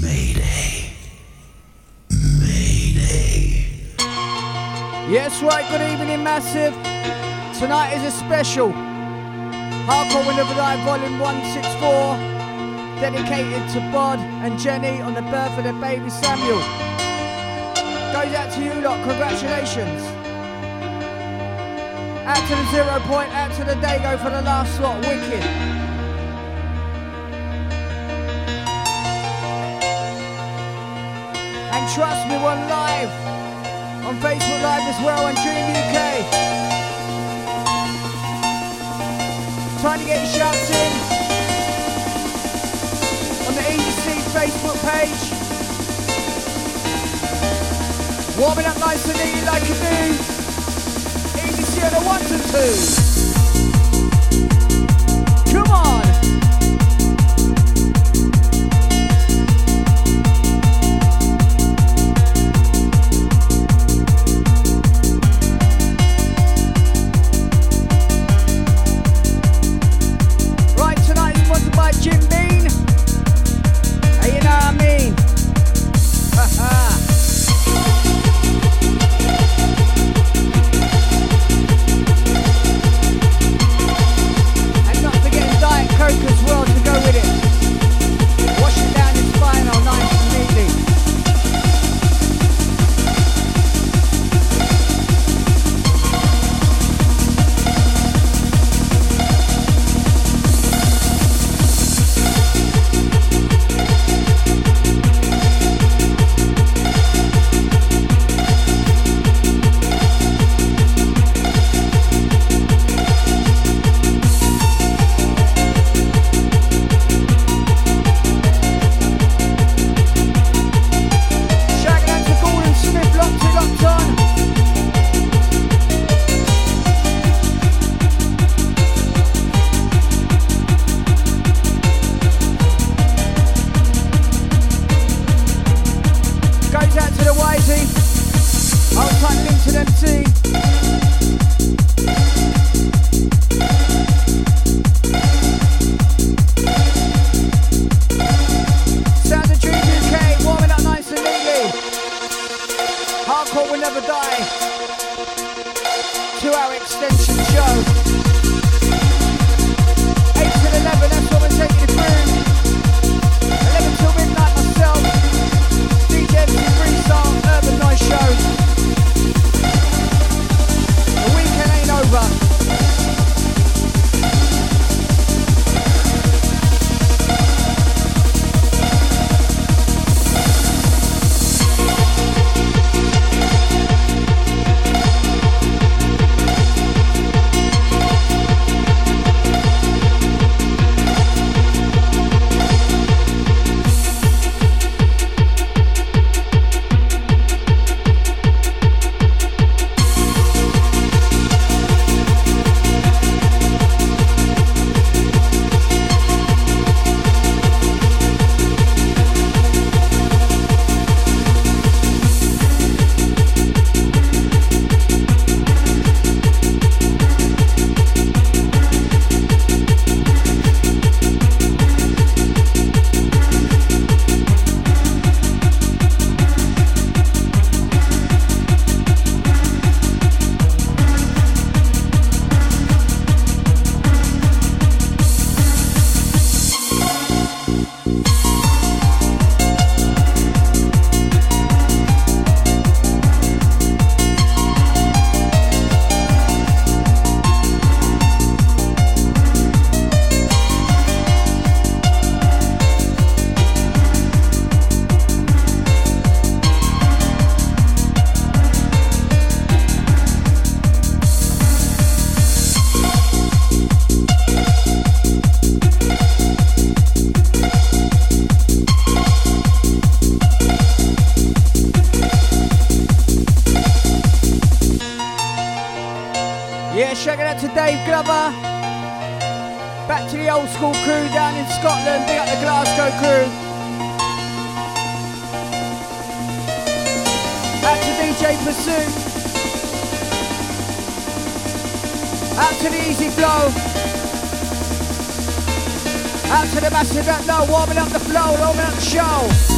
Mayday. Mayday. Yes, right, good evening, Massive. Tonight is a special. Hardcore of Live Volume 164, dedicated to Bod and Jenny on the birth of their baby Samuel. Goes out to you lot, congratulations. Out to the zero point, out to the Dago for the last slot, wicked. Trust me, we're live on Facebook Live as well and Dream UK. Trying to get shouts in on the Easy C Facebook page. Warming up nice and neatly like you do. Easy C on the ones and twos. Dave Glover. Back to the old school crew down in Scotland. Big up the Glasgow crew. Out to DJ Pursuit. Out to the Easy Flow. Out to the massive that know, warming up the flow, warming up the show.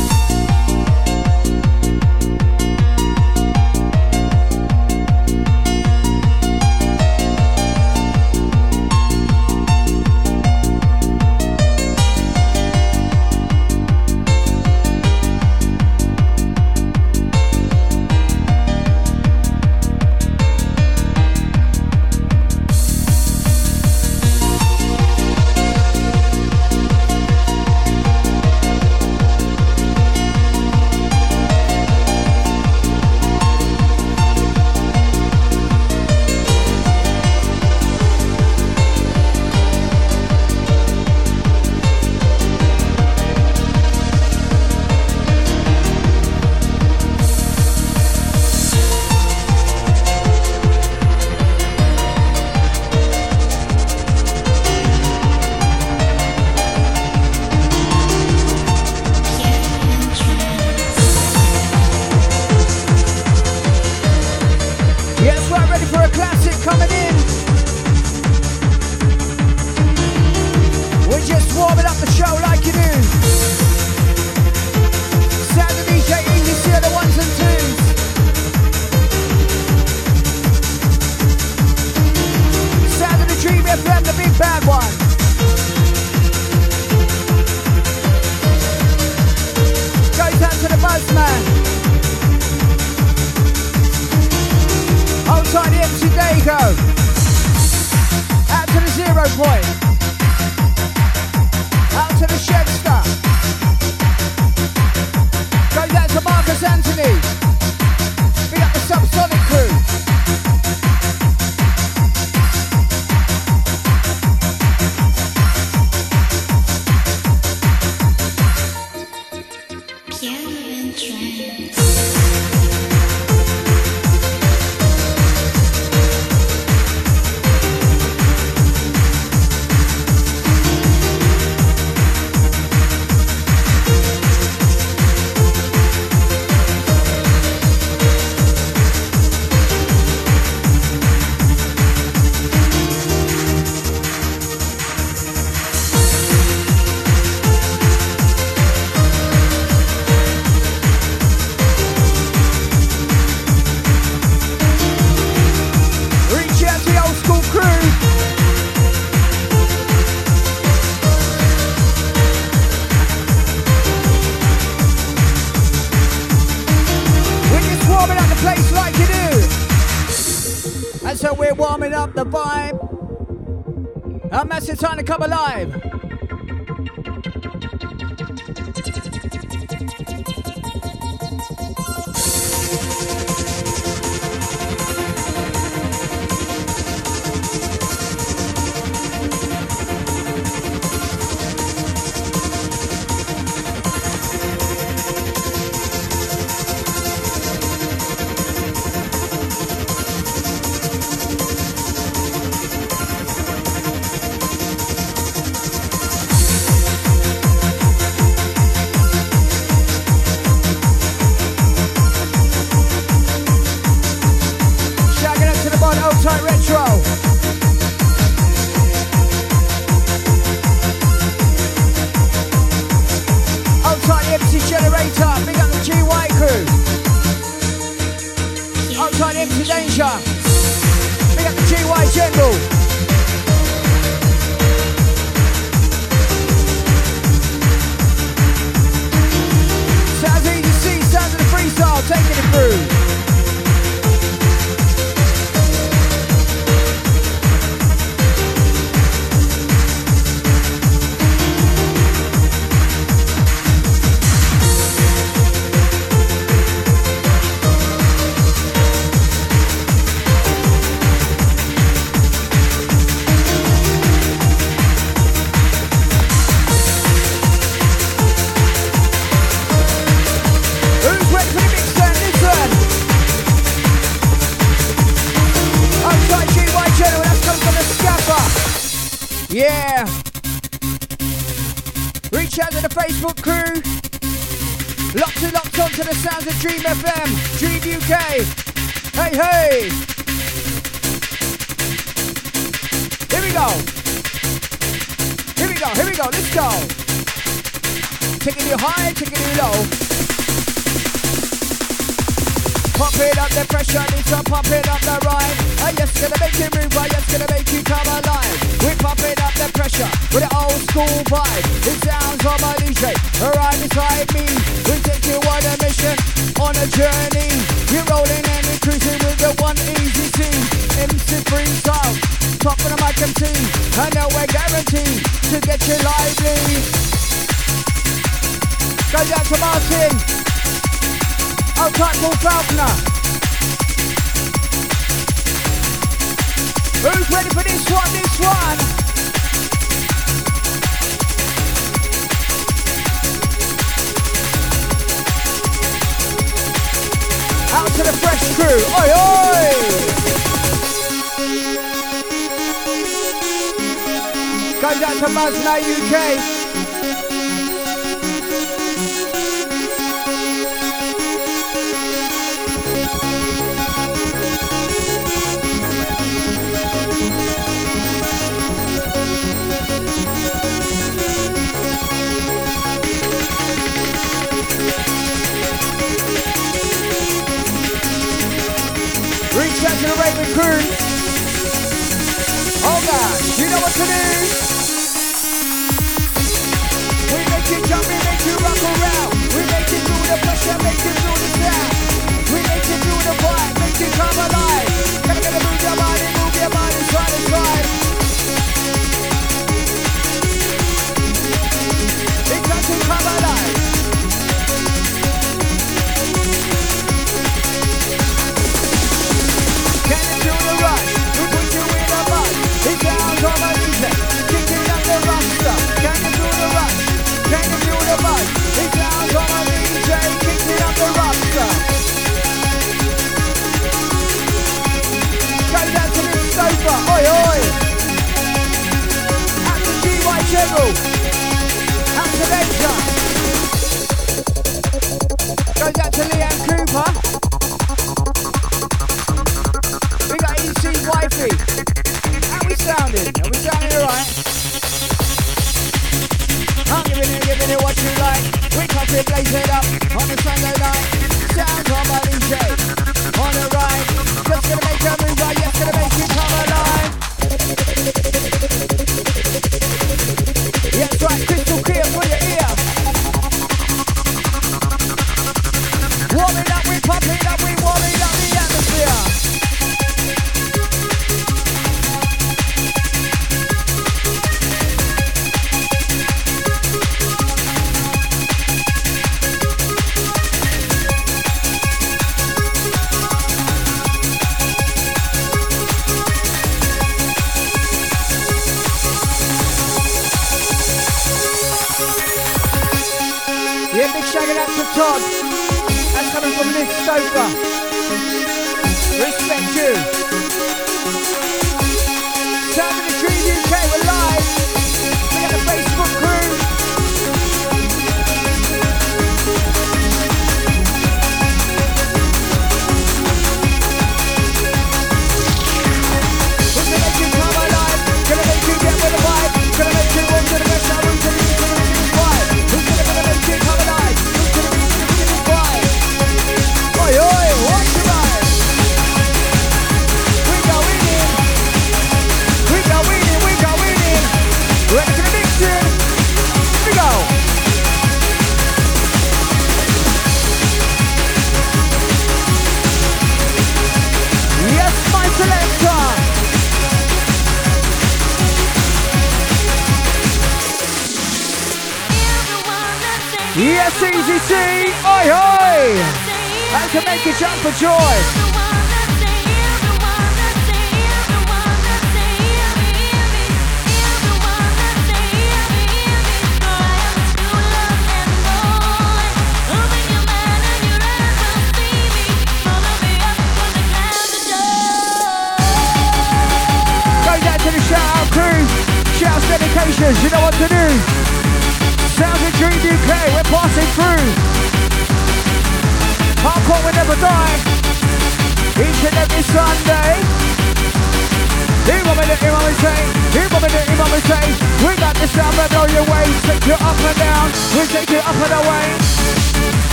come alive. UK. Hey, hey. Here we go. Here we go, here we go, let's go. Taking you high, taking you low. Pumping up the pressure, need to pump it up the rhyme. I just gonna make you move, I just gonna make you come alive. We're pumping up the pressure with an old school vibe. It sounds on my DJ, right beside me. We take you on a mission, on a journey. You're rolling and we're cruising with the one easy C. MC free sound, top of the mic MC. I know we're guaranteed to get you lively. Go down to Martin. I'll talk to Falconer. Who's ready for this one? This one. Out to the fresh crew. Oi, oi! Out to UK. Crew. Oh gosh, you know what to do. We make you jump, we make you rock around. We make you do the pressure, make you do the sound. We make you do the vibe, make you come alive. Gotta get to move your body, move your body side to side. It's time to come alive. Blaze it up on a Sunday night.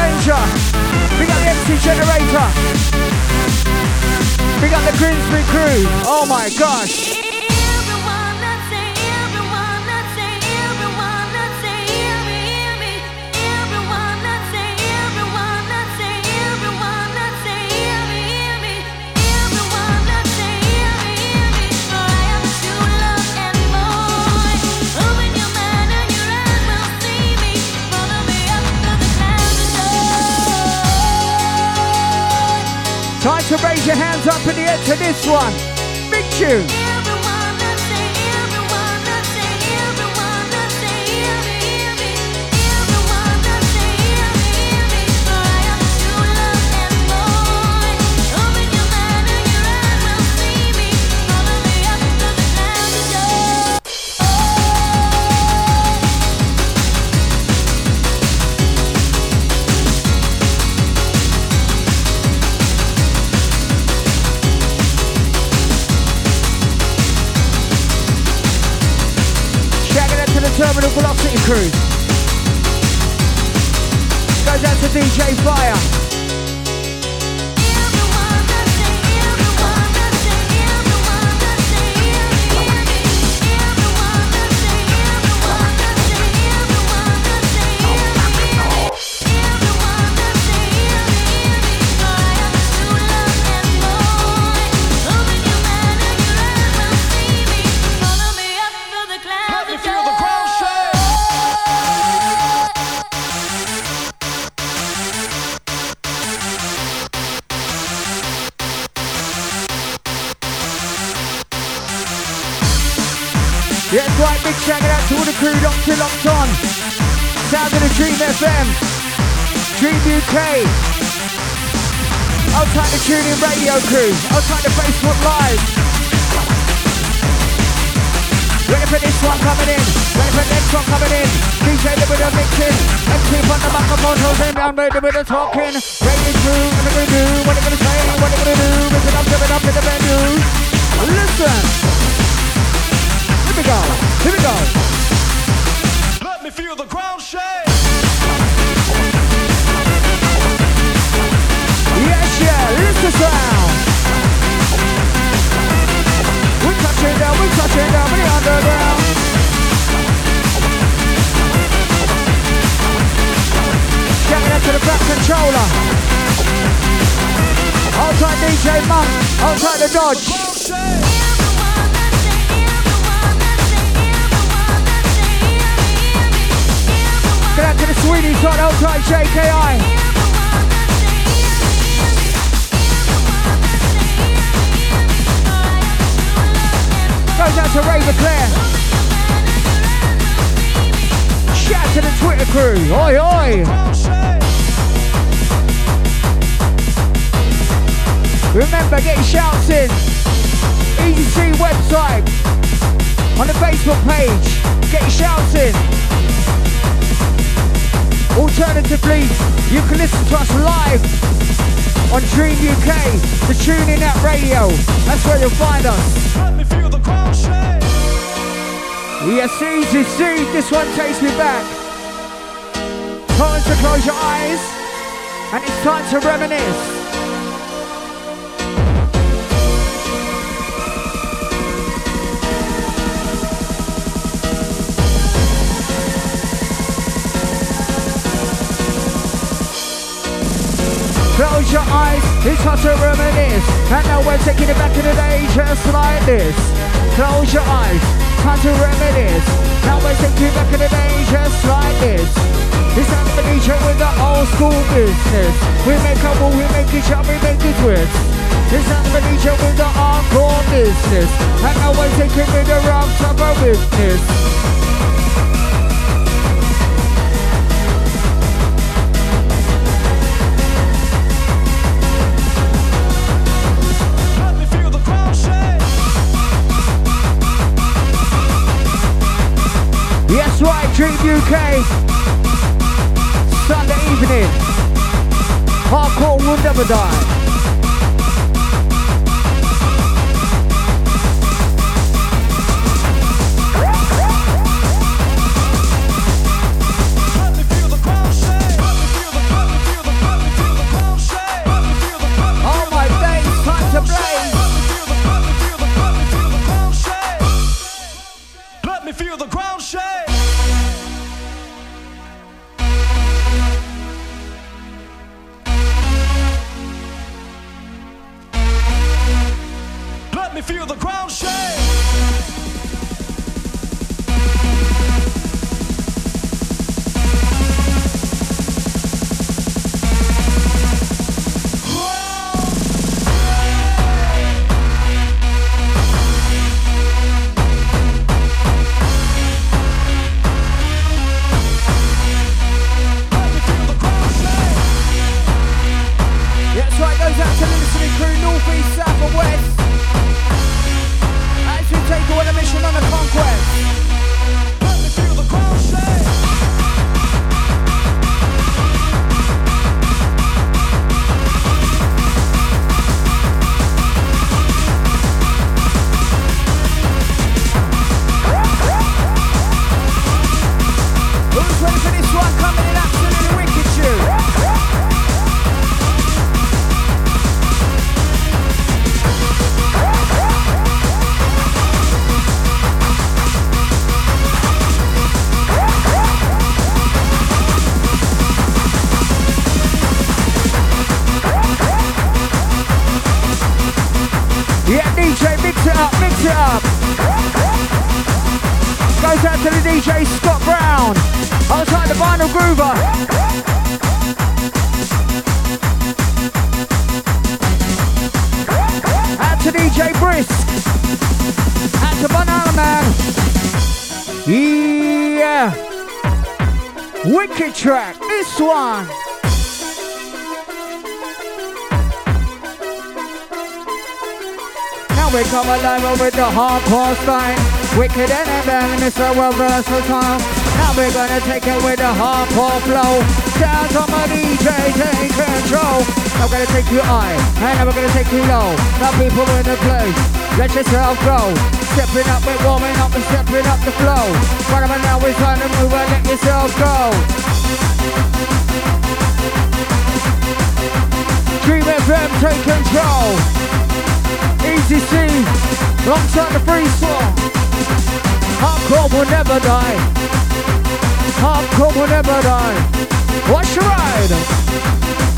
Danger. We got the MC Generator. We got the Grimsby crew. Oh my gosh. To raise your hands up in the air to this one. Big tune. Crew. Goes out to DJ Fire. Tuning radio crew. Outside the Facebook Live. Ready for this one coming in. Ready for next one coming in. DJ the the mixing. And keep on the microphone, hold them down, the talking. Ready through, what they gonna do? What they gonna say? What they gonna do? Mix it up, give it up in the venue. Listen. Here we go. Here we go. Let me feel the ground shake. It's the sound. We're touching down, we're touching down, we're underground. Shouting out to the back controller. Outside DJ Monk, outside the Dodge. Shout out to the Sweeney side, outside JKI. Goes out to Raver Claire. Shout out to the Twitter crew. Oi, oi. Remember, get your shouts in. EC website. On the Facebook page. Get your shouts in. Alternatively, you can listen to us live on Dream UK, the TuneIn App Radio. That's where you'll find us. Yes, easy, see, this one takes me back. Time to close your eyes, and it's time to reminisce. Close your eyes, it's hard to reminisce. And now we're taking it back to the day just like this. Close your eyes, time to reminisce. Now we're it back to the day just like this. It's time finish with the old school business. We make move, we make each other, we make it twist. It's time to finish with the hardcore business. And now we're taking with the top of witness. Yes, right, Dream UK. Sunday evening. Hardcore will never die. Hardcore style. Wicked and venomous, so well versatile. Now we're gonna take it with the hardcore flow. Sounds on my DJ, take control. I'm gonna take you high, and we're gonna take you low. Now people in the place, let yourself go. Stepping up, we're warming up and stepping up the flow. Right about now, we're trying to move and let yourself go. Dream FM, take control. Easy C. Alongside the free song. Hardcore will never die. Hardcore will never die. Watch your ride.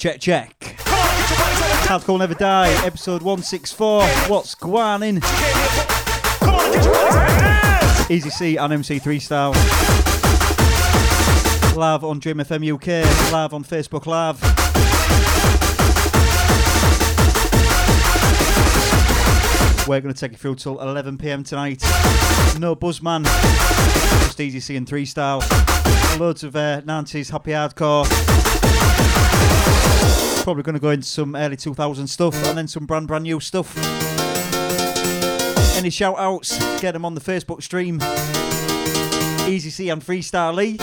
Check, check. Hardcore Never Die, episode 164. What's going Easy C and MC Freestyle. Live on Dream FM UK, live on Facebook Live. We're going to take you through till 11 pm tonight. No Buzzman, just Easy C and 3 style. Loads of uh, 90s happy hardcore. Probably going to go into some early 2000 stuff and then some brand brand new stuff. Any shout outs, get them on the Facebook stream. Easy C and Freestyle Lee.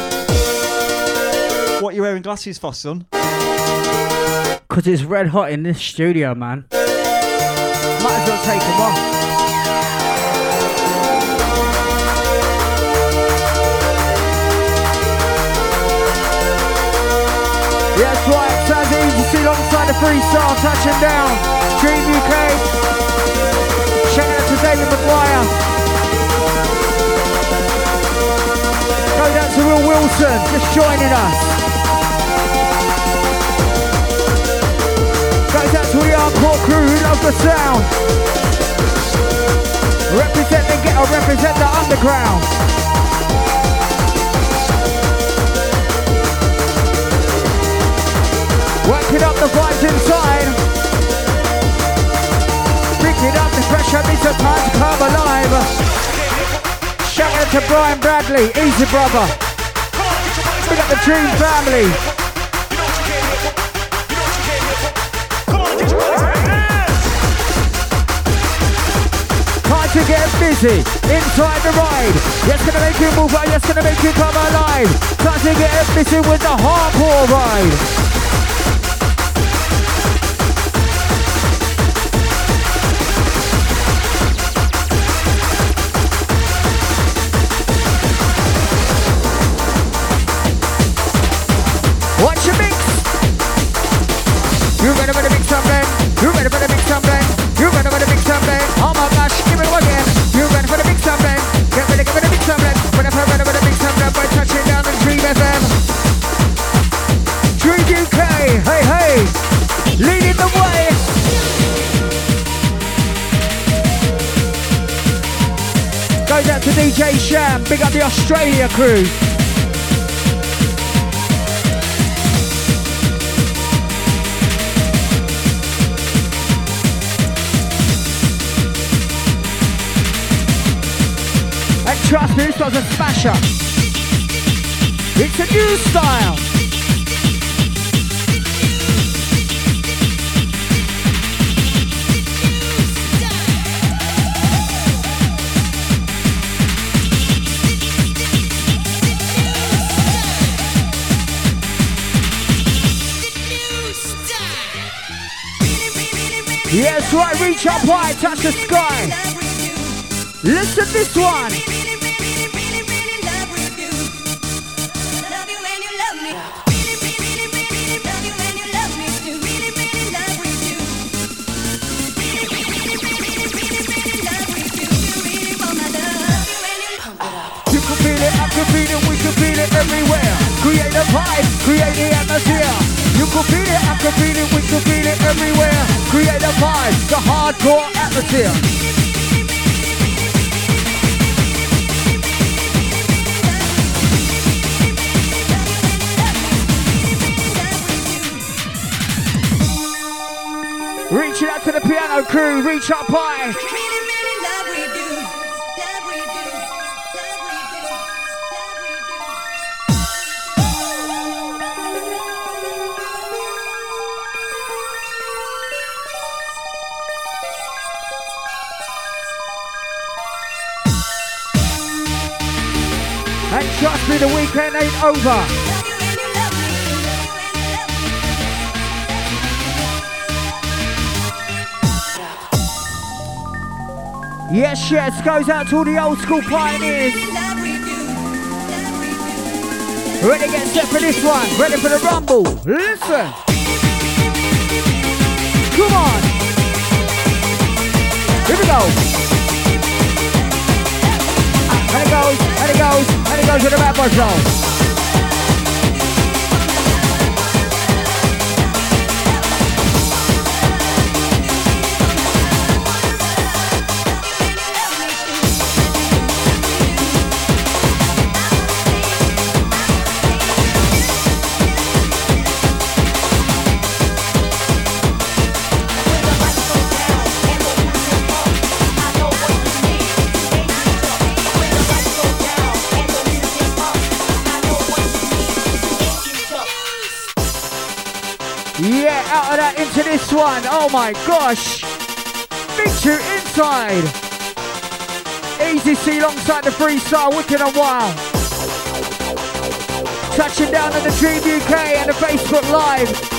What you wearing glasses for, son? Because it's red hot in this studio, man. Might as well take them off. That's right. Sounds Easy C alongside the freestyle touching down. Dream UK. Shout out to David McGuire. Go down to Will Wilson, just joining us. Goes out to the hardcore crew who love the sound. Represent the ghetto, represent the underground. Working up the vibes inside. Picking up the pressure, a time come alive. Shout out to Brian Bradley, easy brother. Big up the Dream family. Time to get busy inside the ride. Yes, gonna make you move, yes, gonna make you come alive. Time to get busy with the hardcore ride. DJ Sham, big up the Australia crew. And trust me, this was a smasher. It's a new style. Yes, right, reach up high, touch the sky. Listen to this one. You can feel it, I can feel it, we can feel it everywhere. Create a vibe, create the atmosphere. You can feel it, I can feel it, we can feel it everywhere. Create a vibe, the hardcore atmosphere. Reaching out to the piano crew, reach up high. Me, the weekend ain't over. Yes, yes, goes out to all the old school pioneers. Ready to get set for this one. Ready for the rumble. Listen. Come on. Here we go. And it goes, and it goes, and it goes to one. Oh my gosh. Feature inside. Easy C alongside the freestyle, wicked and wild. Touching down on the Dream UK and the Facebook Live.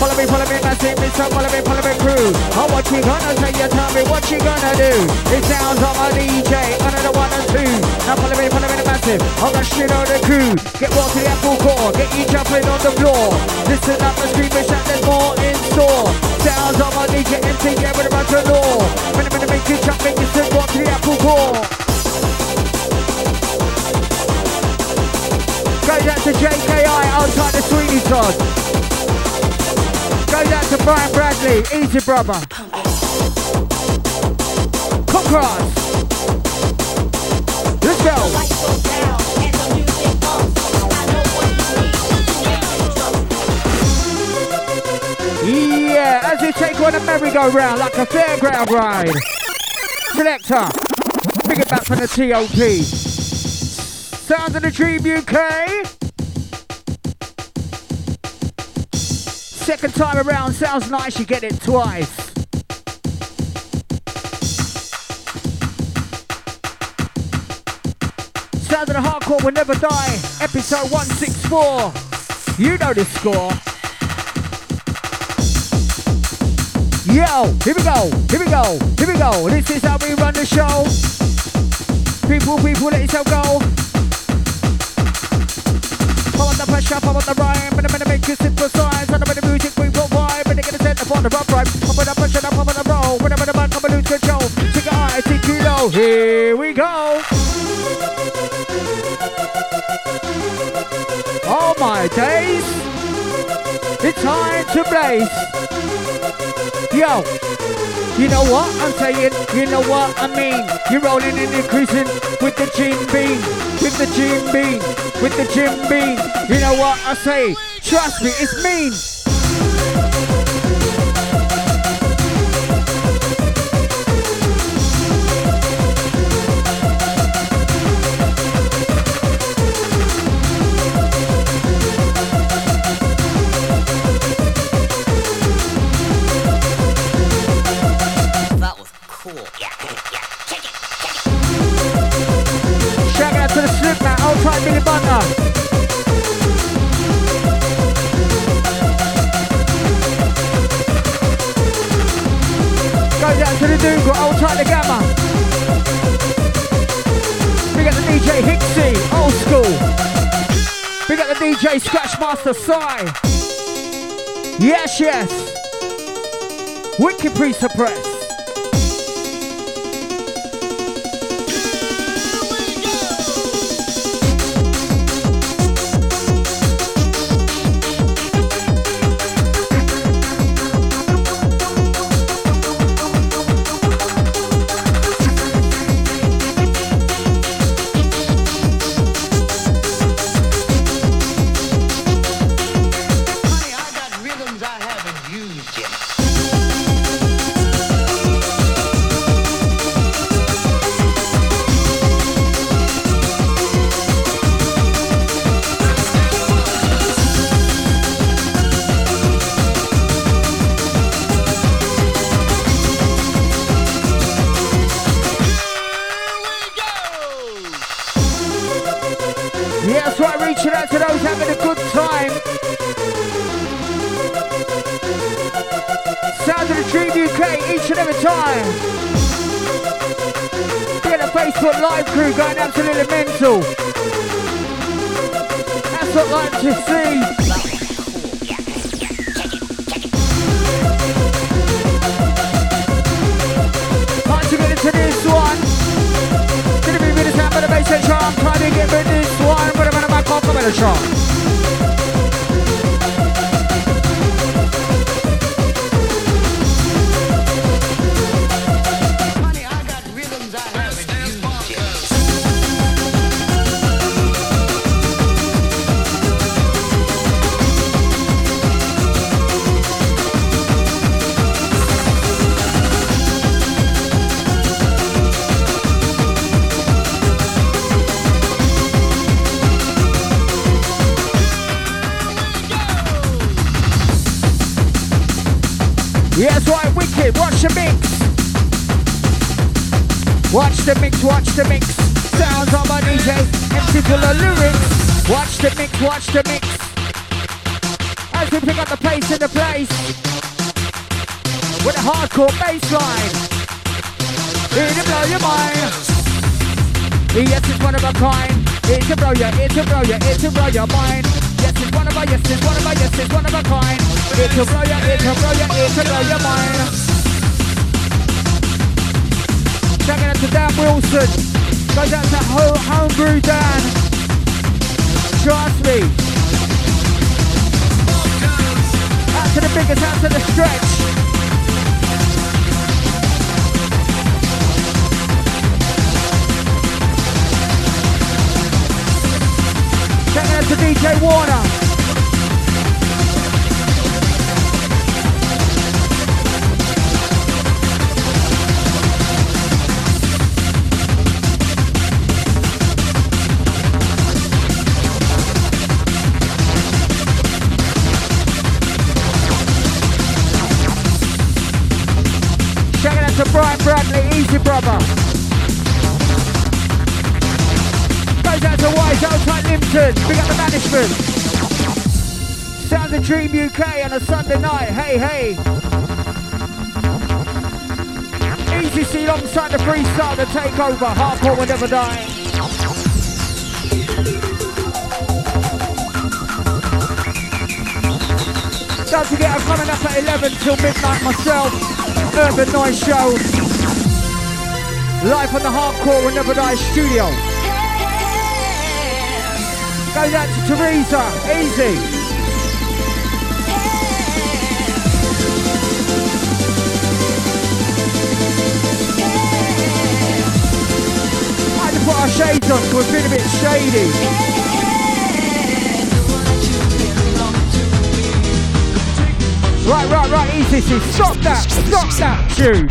Follow me, follow me, massive, me, so follow me, follow me, crew. Oh, what you gonna say? You tell me what you gonna do. It sounds like my DJ, another one and two. Now follow me, follow me, the massive. I'm gonna shit on the crew. Get more to the apple core, get you jumping on the floor. Listen up and scream and shout, there's more in store. Sounds like my DJ, MC, yeah, with a bunch of law. Minute, minute, make you jump, make you sit, walk to the apple core. Goes out to JKI outside the Sweeney Todd. Goes out to Brian Bradley, easy brother. Come cross. Let's go. Yeah, as you take on a merry-go-round like a fairground ride. Selector, bring it back from the TOP. Sounds of the Dream UK. Second time around sounds nice, you get it twice. Sounds of the hardcore will never die. Episode 164. You know the score. Yo, here we go, here we go, here we go. This is how we run the show. People, people, let yourself go. The pressure, pop on the rhyme, and I'm gonna make you synthesize. And I'm gonna music we provide, but they're gonna set up the rough rhyme. Pop on the pressure, pop on the roll. When I'm in the back, I'm gonna lose control. Take a high, take you low. Here we go. Oh my days. It's time to blaze. Yo, you know what I'm saying? You know what I mean? You're rolling and increasing with the Jim Beam, with the Jim Beam, with the Jim Beam. You know what I say? Trust me, it's mean. Outside Billy Butler. Go down to the Gamma. The DJ Hixie, old school. Big up the DJ Scratchmaster Sai. Yes, yes. Wicked pre-suppress. Yes, right, wicked. Watch the mix. Watch the mix, watch the mix. Sounds on my DJ. Full of lyrics. Watch the mix, watch the mix. As we pick up the pace in the place. With a hardcore bass line. To blow your mind. Yes, it's one of a kind. To blow your, to blow your, to blow your mind. Yes, one of a, yes, it's one of a, yes, it's one of a kind. To blow your, to blow your, to blow your mind. Shouting out to Dan Wilson. Goes out to Ho Homebrew Dan. Trust me. Out to the biggest, out to the stretch. Shouting out to DJ Warner. Shouting out to Brian Bradley, Easy Brother. Goes out to Wise Outside Limpton. Big up the management. Sounds of Dream UK on a Sunday night. Hey, hey. Easy C alongside the freestyle, the takeover. Hardcore will never die. Don't forget, I'm coming up at 11 till midnight myself. Urban Noise Show. Live on the Hardcore will never die studio. Goes out to Teresa. Easy. Had to put our shades on, so we're feeling a bit shady. Right, right, right, easy, easy. Stop that, stop that tune.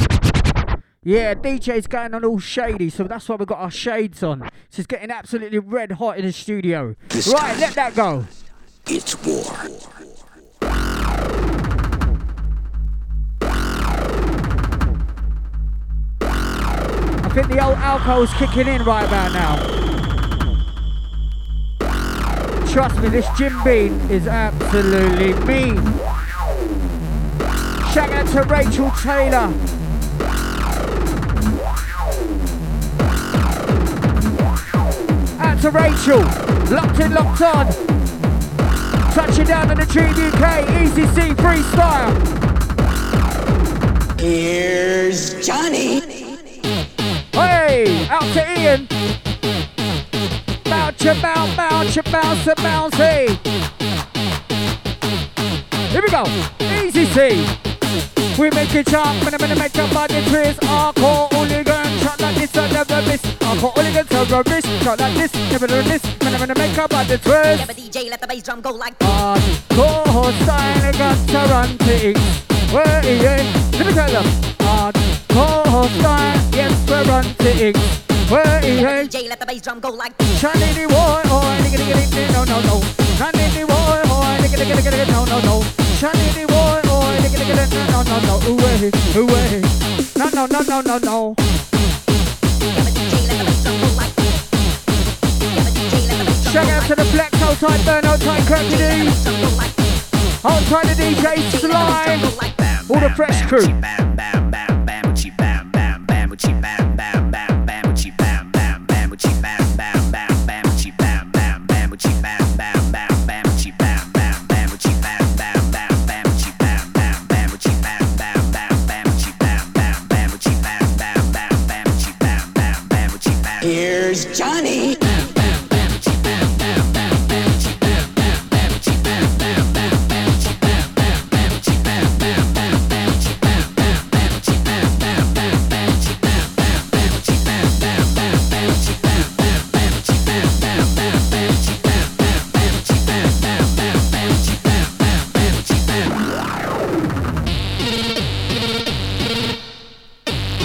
Yeah, DJ's going on all shady, so that's why we've got our shades on. It's getting absolutely red hot in the studio. This right, let that go. It's war. I think the old alcohol's kicking in right about now. Trust me, this Jim Beam is absolutely mean. Shout out to Rachel Taylor. Out to Rachel. Locked in, locked on. Touching down on the Dream UK. Easy C freestyle. Here's Johnny. Hey, out to Ian. Bounce, ya, bounce, bounce, ya, bounce, ya, bounce, hey. Here we go. Easy C. We make it jump when I'm gonna make your body twist. Hardcore hooligan, shot like this, I never miss. Hardcore hooligan, terrorist, shot like this, never miss. When I'm gonna make your body twist. Yeah, but DJ, let the bass drum go like Hardcore style, got to run things. Where yeah, let me tell them. Hardcore style, yes, things. Where yeah. DJ, let the bass drum go like this. Shiny boy, boy, nigga, nigga, nigga, no, no, no. Shiny boy, boy, nigga, nigga, nigga, no, no, no. Shiny boy, no, No, no, no, ooh, away, ooh. No, no, no, no, no, no. Shout out to the Black Hole Time Burnout Time Crappy D. Hard Time to DJ Slime. All the fresh crew. Here's Johnny.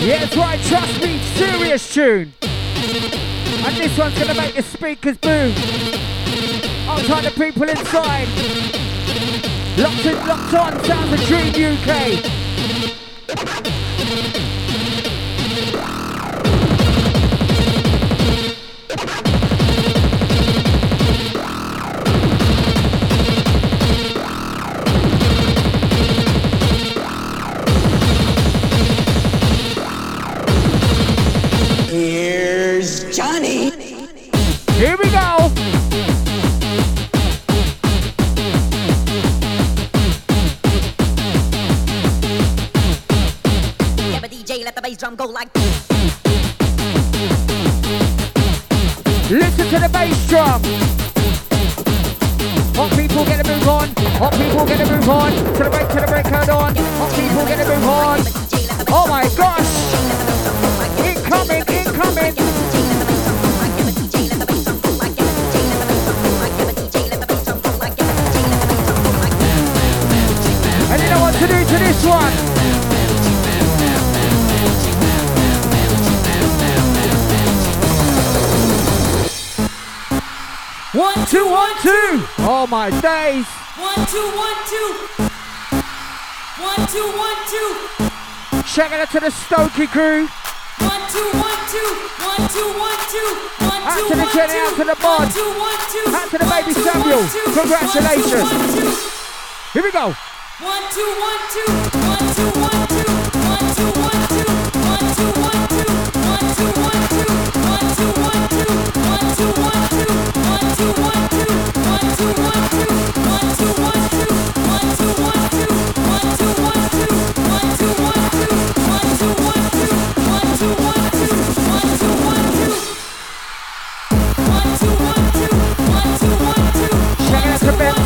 Yeah, that's right, trust me, serious tune. And this one's gonna make the speakers boom. Outside the people inside. Locked in, locked on, sounds of Dream UK. Bass drum go like Listen to the bass drum. Hot people get a move on. Hot people get a move on. To the break, to the break, hold on. Hot people get a move on. Oh my gosh. Incoming, incoming. To do to this one? One, two, one, two. Oh my days. One, two, one, two. One, two, one, two. Shout out to the Stokey crew. One, two, one, two. One, two, one, two. One, Out two, to the Jenny, out to the One, Bod. two, one, two. Out to the baby two, Samuel. one, two. Congratulations. One, two, one, two. Here we go. One, two, one, two. One, two, one, two.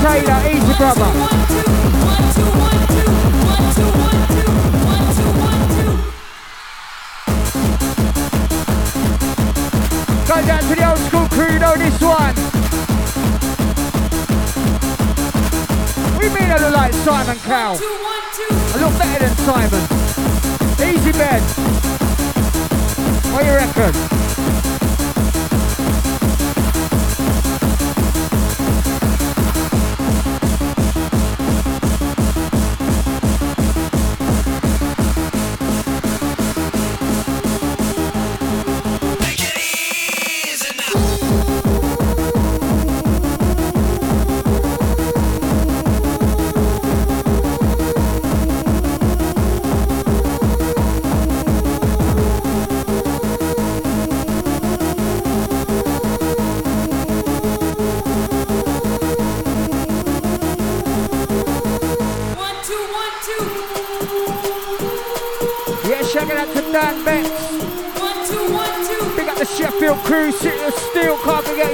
Two, one, two. Go down to the old school crew, you know this one. We mean I look like Simon Cowell. Two, one, two. I look better than Simon. Easy Ben. What do you reckon?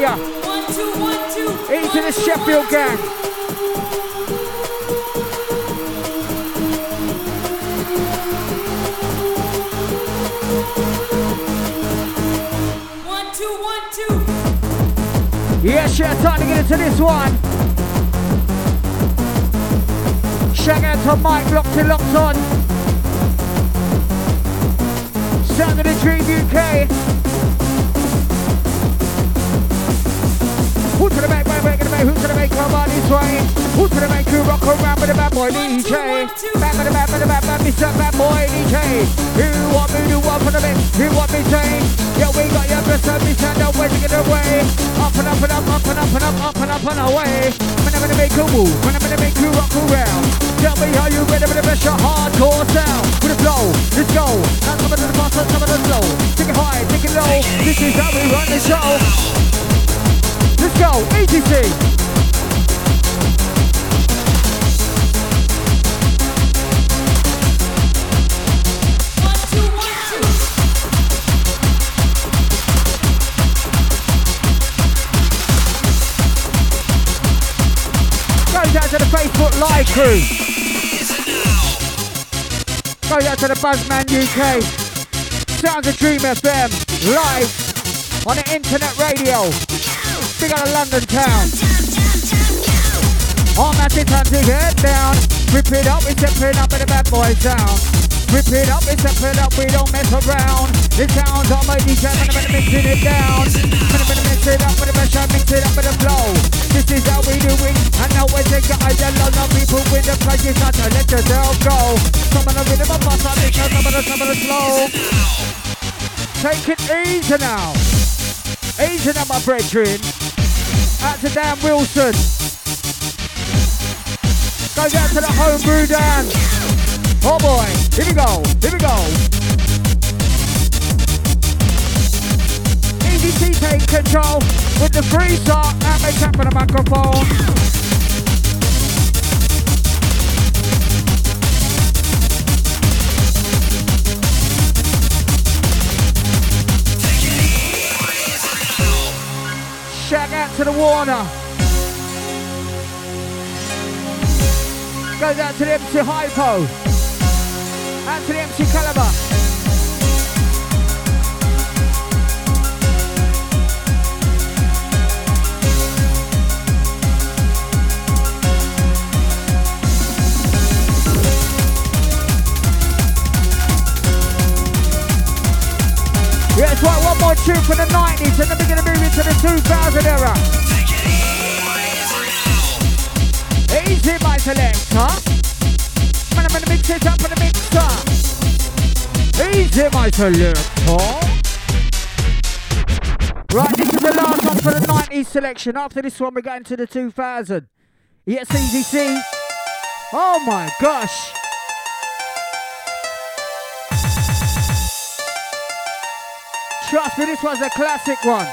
Ya. One, two, one, two. Into the Sheffield gang. One, two, one, two. Yeah, shout time to get into this one. Shout out to Mike locked in, locked on. Sound of the Dream UK. Who to the back, back, back, to the back, who to the back, come on this way. Who to the back, crew rock around with the back, boy DJ. Bad bad bad bad bad bad Mr. Bad boy DJ. You want me to up for the mix? You want me say? Yeah, we got your best of me stand up, where to get away. Up and up and up, up and up and up, up and up and away. When I'm gonna make you move, when I'm gonna make you rock around. Tell me how you ready for the best your hardcore sound. With a flow, let's go. Now some of the fast, some of the slow. Take it high, take it low. This is how we run the show. Let's go, ETC. Facebook Live crew. Goes out to the Buzzman UK. Sounds of Dream FM. Live on the internet radio. Big out of London town. All my time to get down. Rip it up, it's stepping up in the bad boy sound. Rip it up, it's stepping up, we don't mess around. It sounds on my DJ, I'm gonna mixing it down. I'm gonna mix it up the pressure, mix it up with the flow. This is how we do it, and now we take it eyes and love people with the plug, it's not to let yourself go. Some of the rhythm of some of the, some of the, some of the slow. Take it easy now. Easy now, my brethren. Out to Dan Wilson. Goes out to the homebrew Dan. Oh boy, here we go, here we go. EDT take control with the free start and make up for the microphone. To the Warner. Goes out to the MC Hypo. Out to the MC Caliber. Tune from the 90s and then we're gonna move into the 2000 era. Easy, my selector. Man, I'm gonna mix it up in the mixer. Easy, my selector. Right, this is the last one for the 90s selection. After this one, we're going to the 2000. Yes, Easy C. Oh my gosh. Trust me, this was a classic one.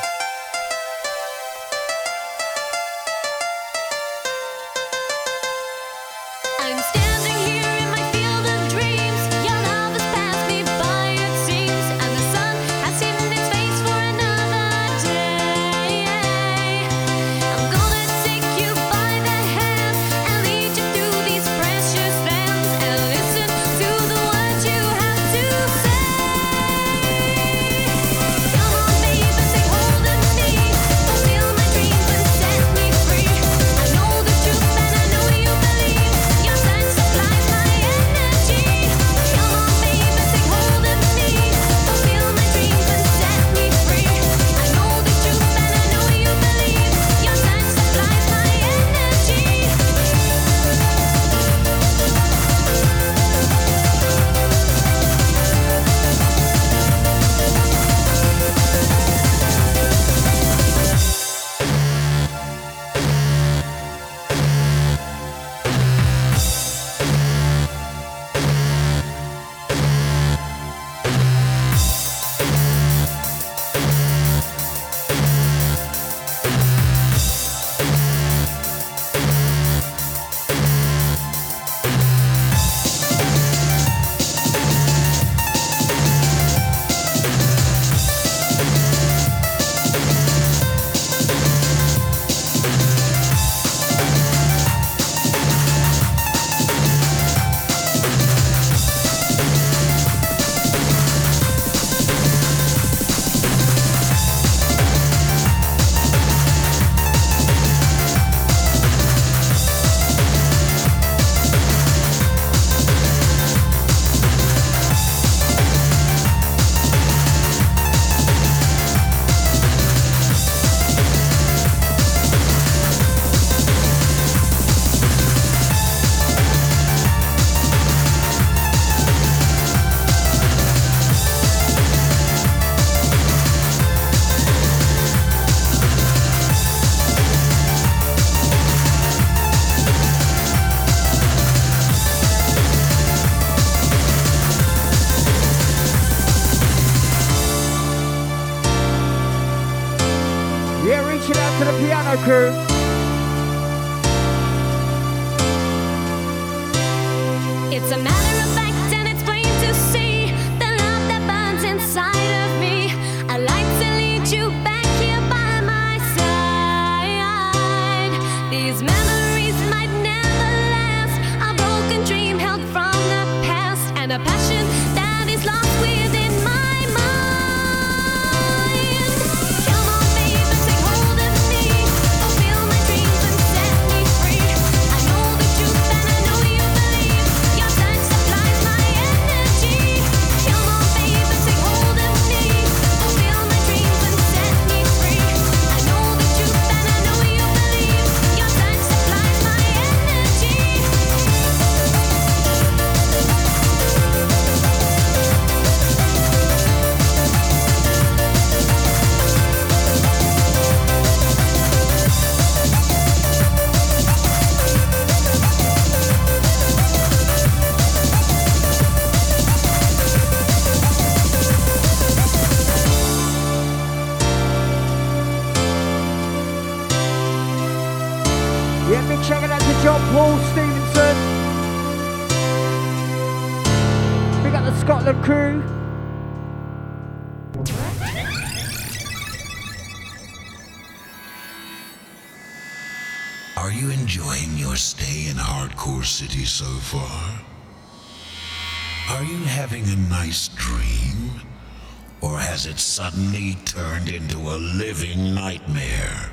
Suddenly turned into a living nightmare?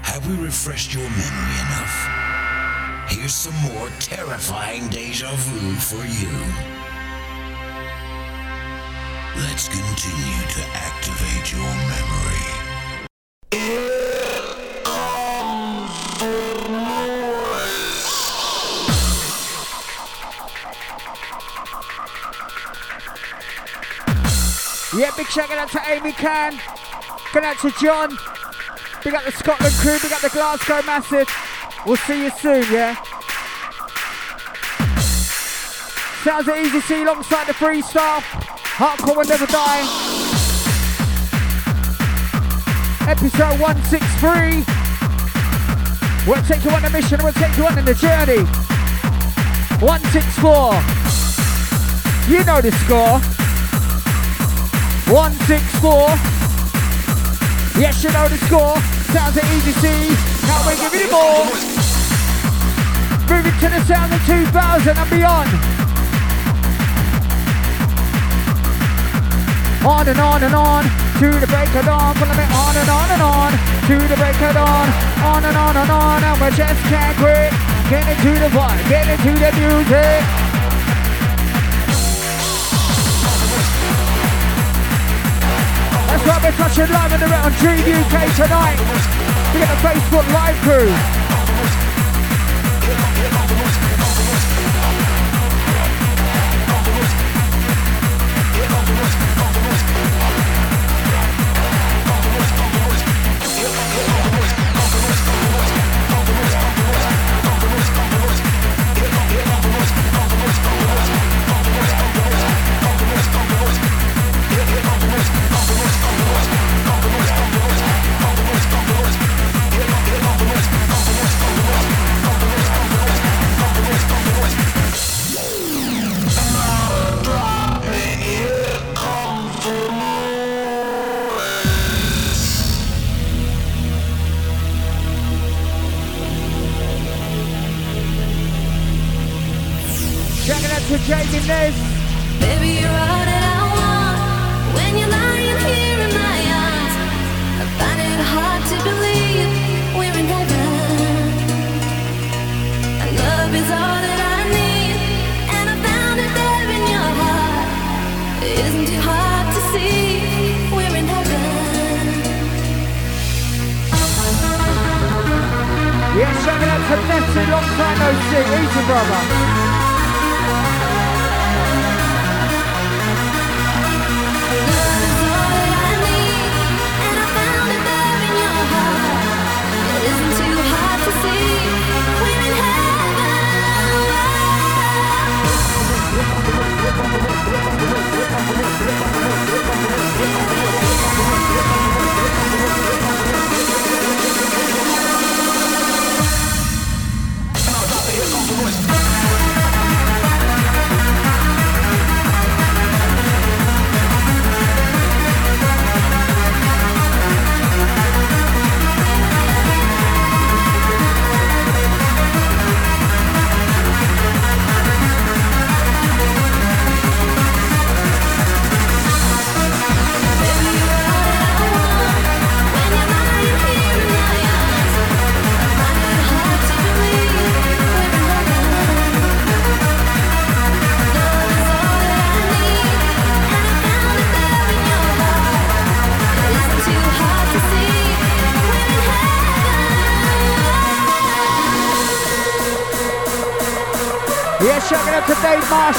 Have we refreshed your memory enough? Here's some more terrifying deja vu for you. Let's continue to activate your memory. Yeah, big shout out to Amy Can. Good out to John. Big up the Scotland crew. Big up the Glasgow Massive. We'll see you soon, yeah? Sounds of Easy C alongside the freestyle. Hardcore will never die. Episode 163. We'll take you on a mission. We'll take you on in the journey. 164. You know the score. 164. Yes, you know the score. Sounds of Easy C. Now we're giving you more. Moving to the sound of 2000 and beyond. On and on and on. To the break of dawn. On and on and on. To the break of dawn. On and on and on. And we just can't quit. Get into the vibe. Get into the music. That's right, we're touching live and around Dream UK tonight. We got the Facebook live crew.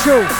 Dave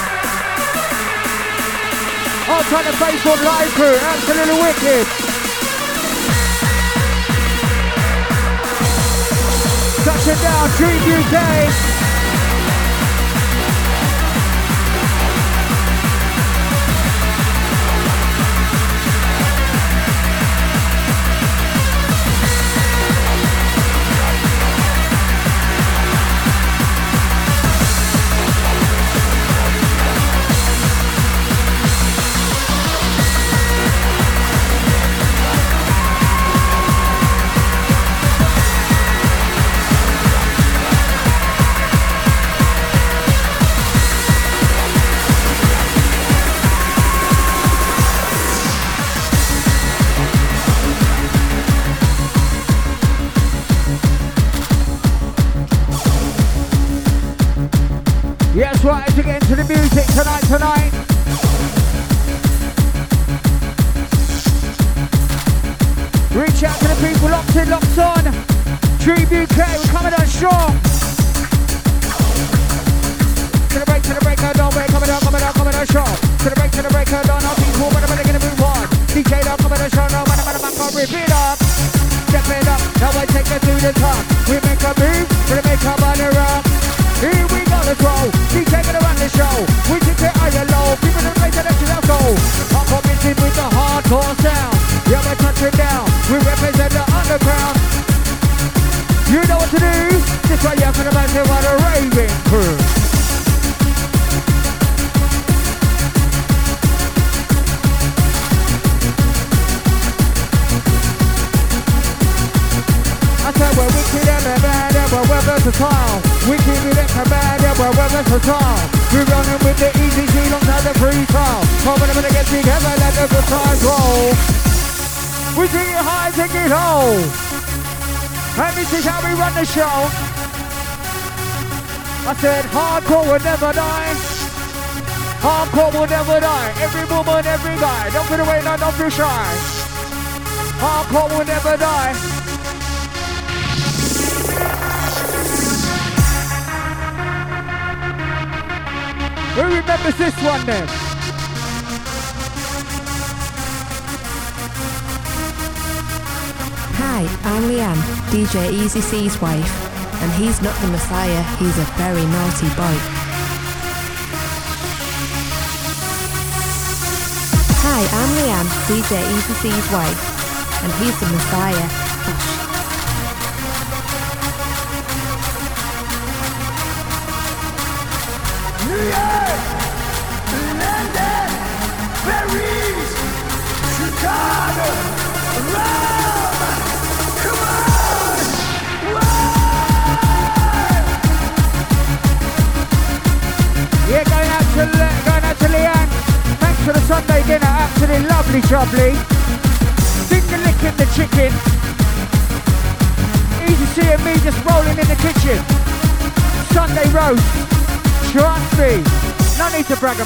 and we're well. We're running with the Easy C alongside the freestyle. Hoping I'm gonna get together, let the good times roll. We take it high, take it low. And this is how we run the show. I said hardcore will never die. Hardcore will never die. Every woman, every guy. Don't get away, no, don't feel shy. Hardcore will never die. Who remembers this one then? Hi, I'm Leanne, DJ Easy C's wife, and he's not the Messiah, he's a very naughty boy. Hi, I'm Leanne, DJ Easy C's wife, and he's the Messiah. Yeah, going out to going out to Leanne. Thanks for the Sunday dinner, absolutely lovely, jubbly. The chicken. Easy seeing me just rolling in the kitchen. Sunday roast. No need to brag.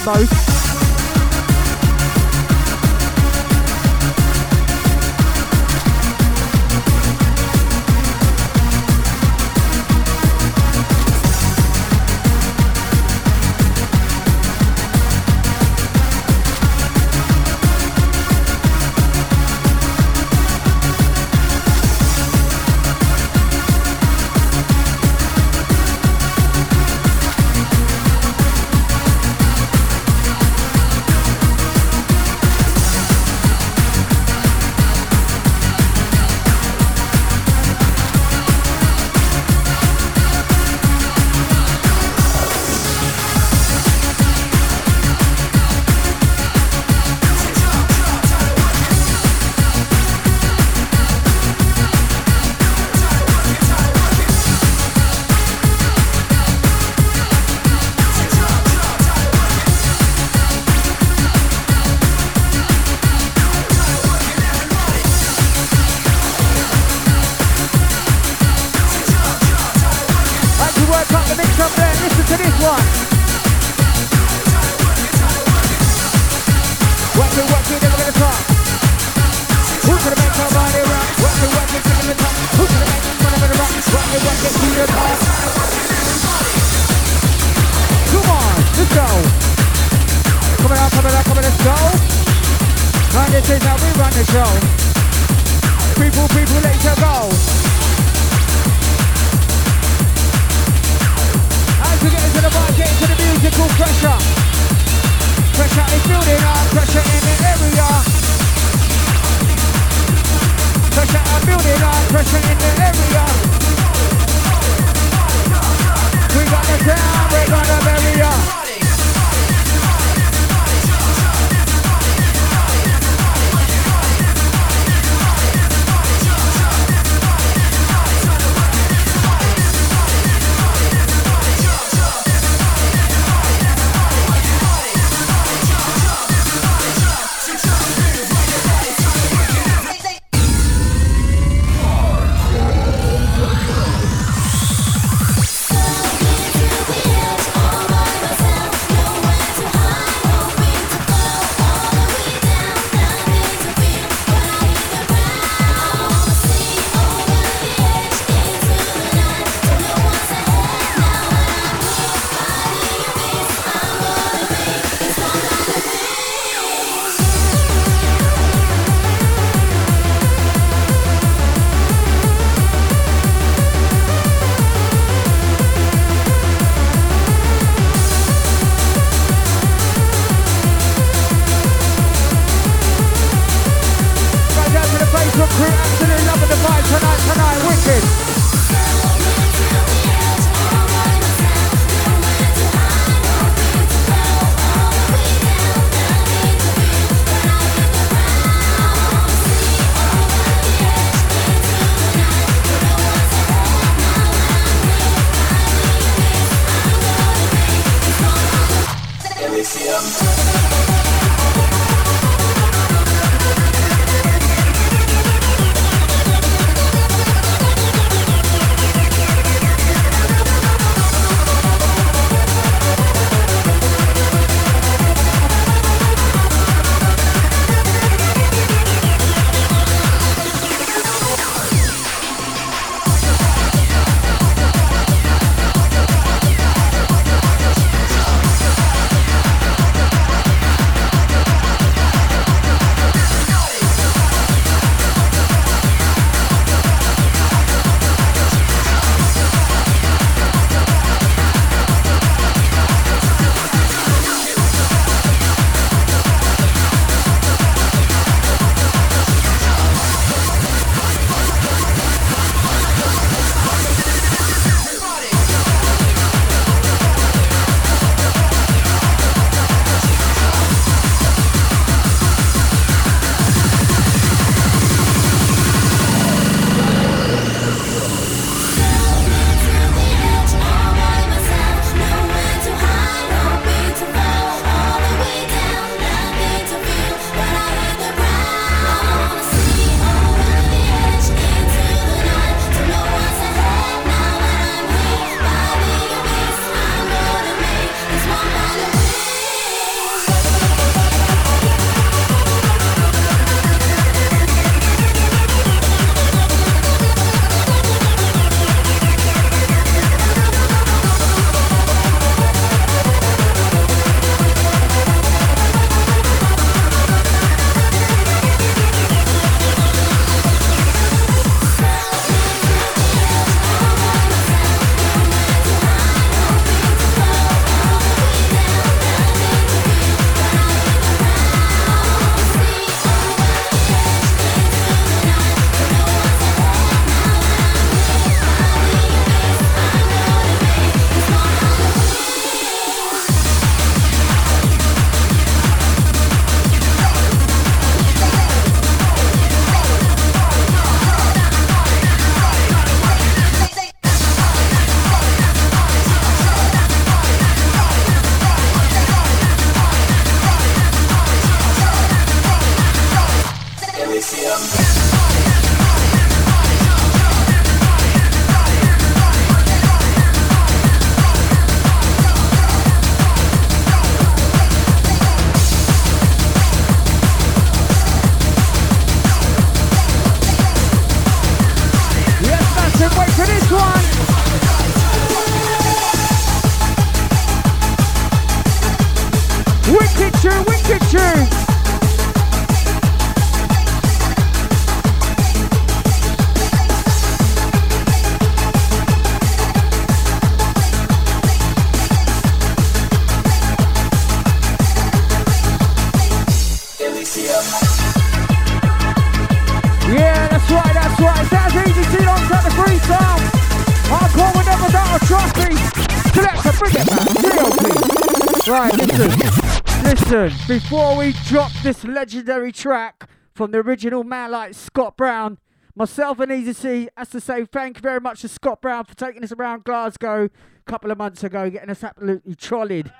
Before we drop this legendary track from the original man like Scott Brown, myself and Easy C has to say thank you very much to Scott Brown for taking us around Glasgow a couple of months ago, getting us absolutely trolled.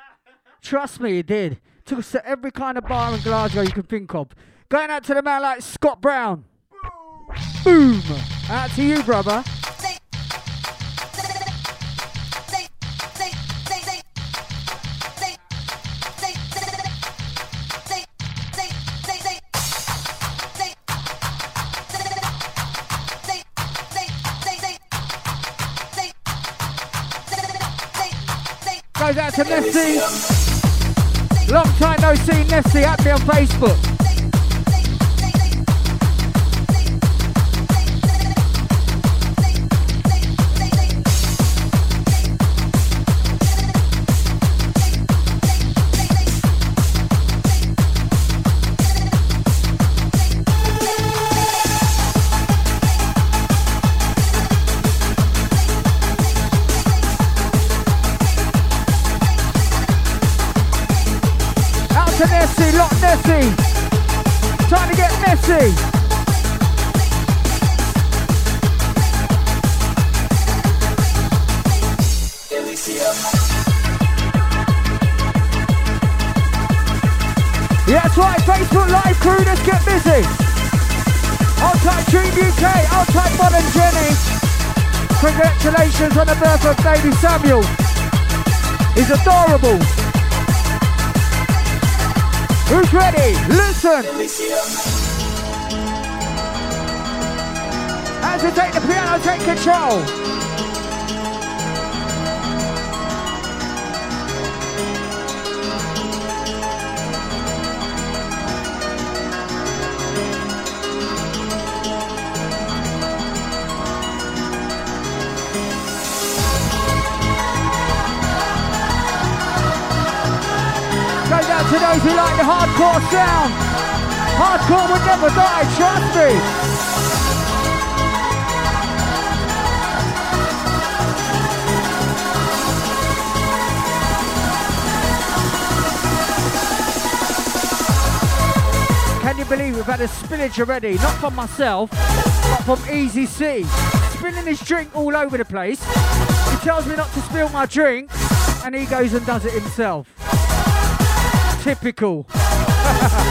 Trust me, he did. Took us to every kind of bar in Glasgow you can think of. Going out to the man like Scott Brown. Boom! Out to you, brother. Out to Nessie. Long time no see, Nessie. At me on Facebook. That's right, Facebook Live crew, let's get busy. Outside Dream UK, outside Bod and Jenny. Congratulations on the birth of baby Samuel. He's adorable. Who's ready? Listen. We take the piano, take control. Goes out to those who like the hardcore sound. Hardcore will never die, trust me. Believe we've had a spillage already? Not from myself, but from Easy C. Spilling his drink all over the place. He tells me not to spill my drink, and he goes and does it himself. Typical.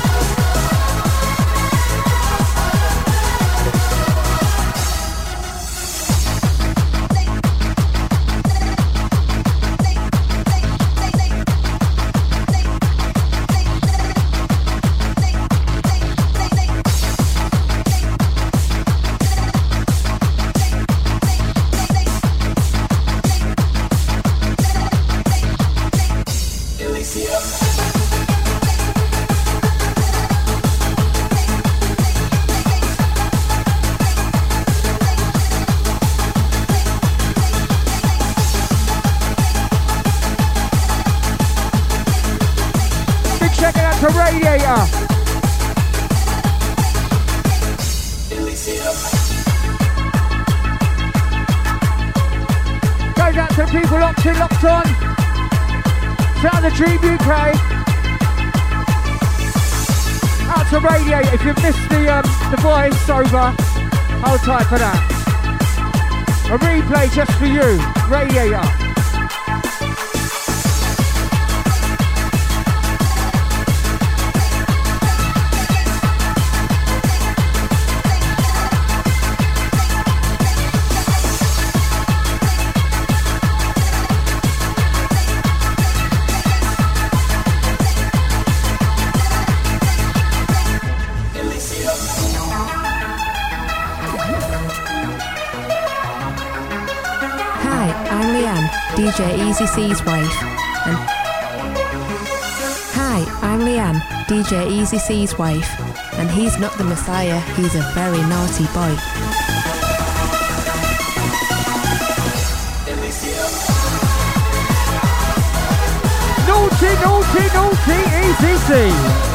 over, hold tight for that. A replay just for you, Radiator. Wife. And Hi, I'm Leanne, DJ Easy C's wife. And he's not the Messiah, he's a very naughty boy. Naughty, naughty, naughty, easy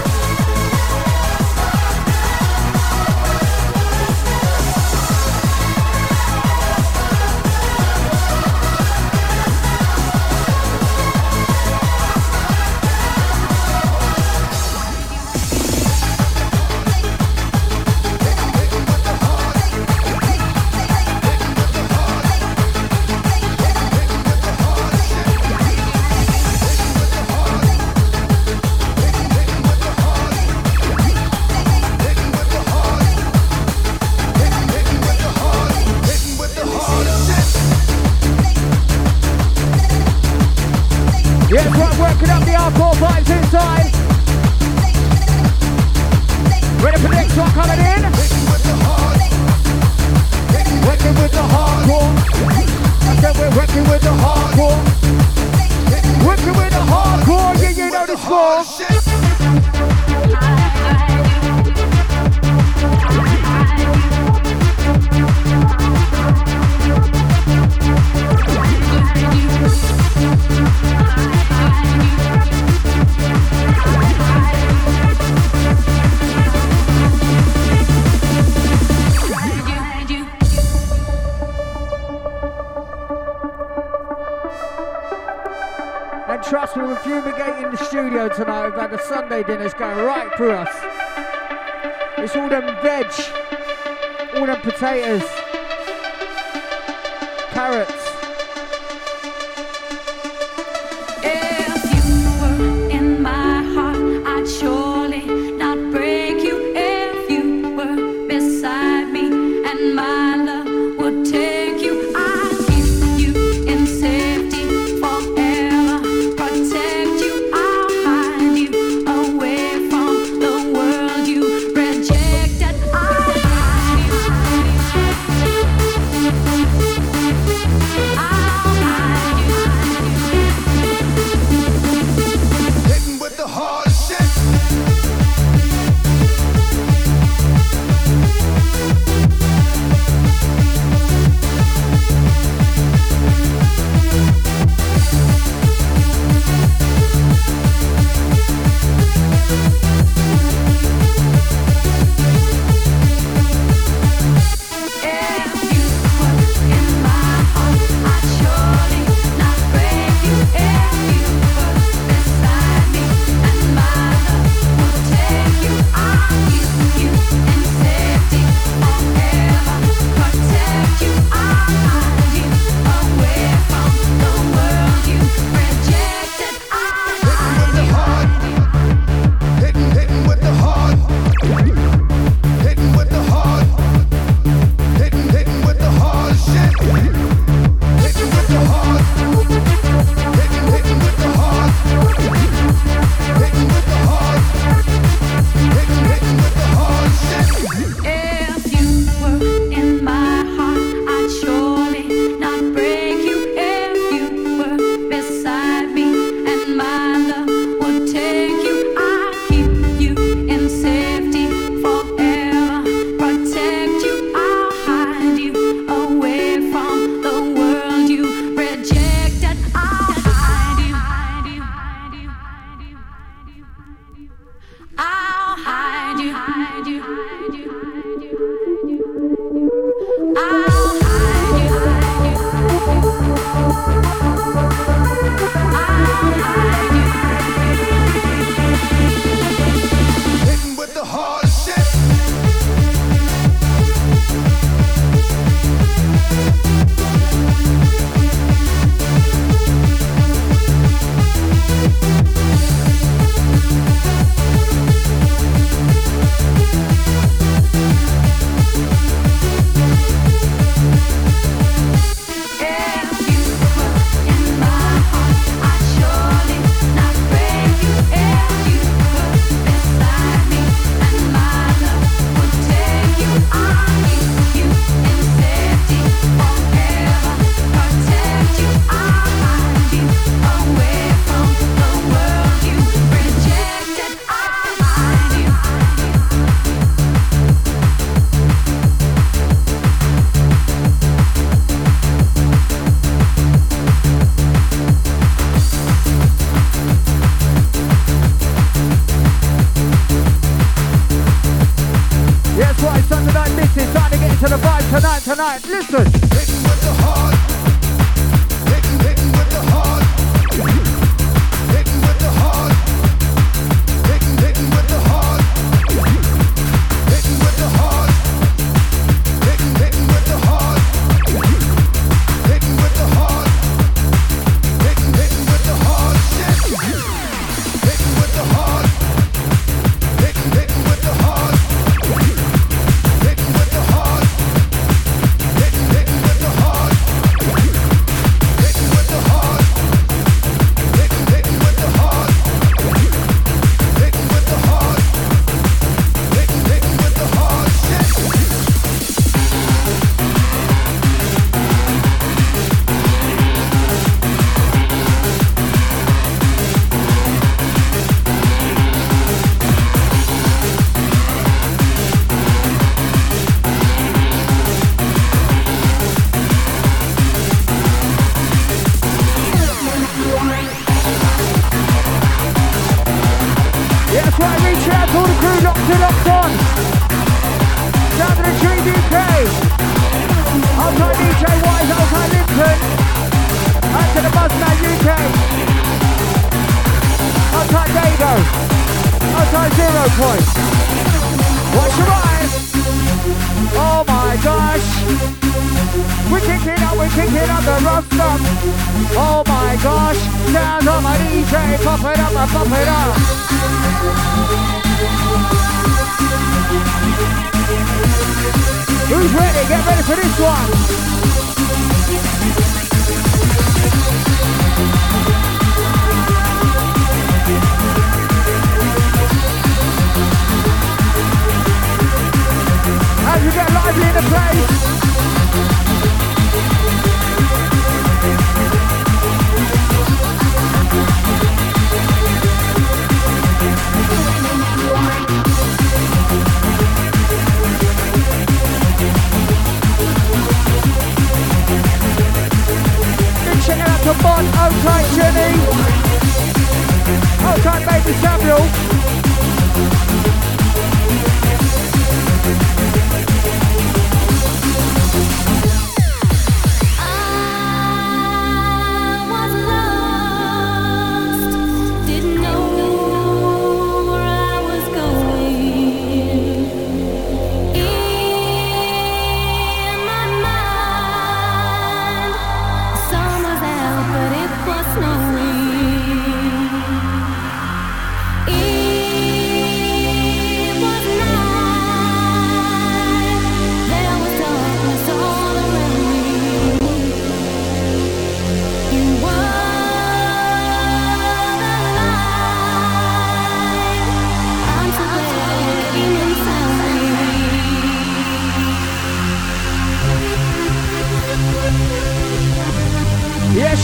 all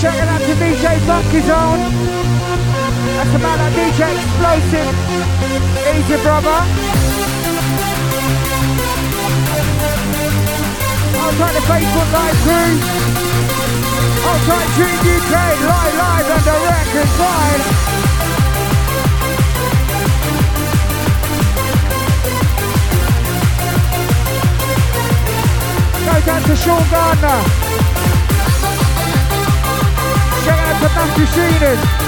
Shouting out to DJ Bucky's on. That's about that DJ Explosive. Easy, brother. I'll try the Facebook live too. I'll try Dream UK live, live and direct and live. goes out to Sean Gardner to Matthew Sheenan.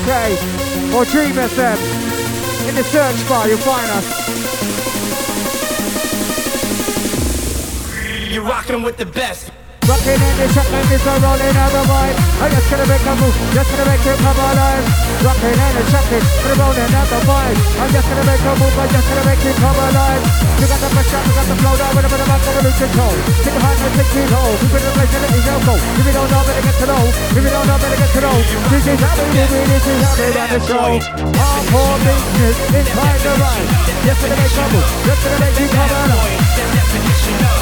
UK or Dream FM. In the search bar, you'll find us. You're rocking with the best. Rocking in the shotgun, this a rolling out the vibe. I'm oh, just gonna make a move, just gonna make it come alive. Rocking in the shotgun, we're rolling out the vibe. I'm just gonna make a move, I'm just gonna make it come alive. You got the pressure, you got the flow down with a bit of back of lose control. Take a hard and take it home. You better play, let it go. If you don't know, better get to know. If you don't know, better get to know. This is how we do it, this is how we run the show. Hardcore business inside the ride. Just gonna make a move, just gonna make it come alive. That definition of.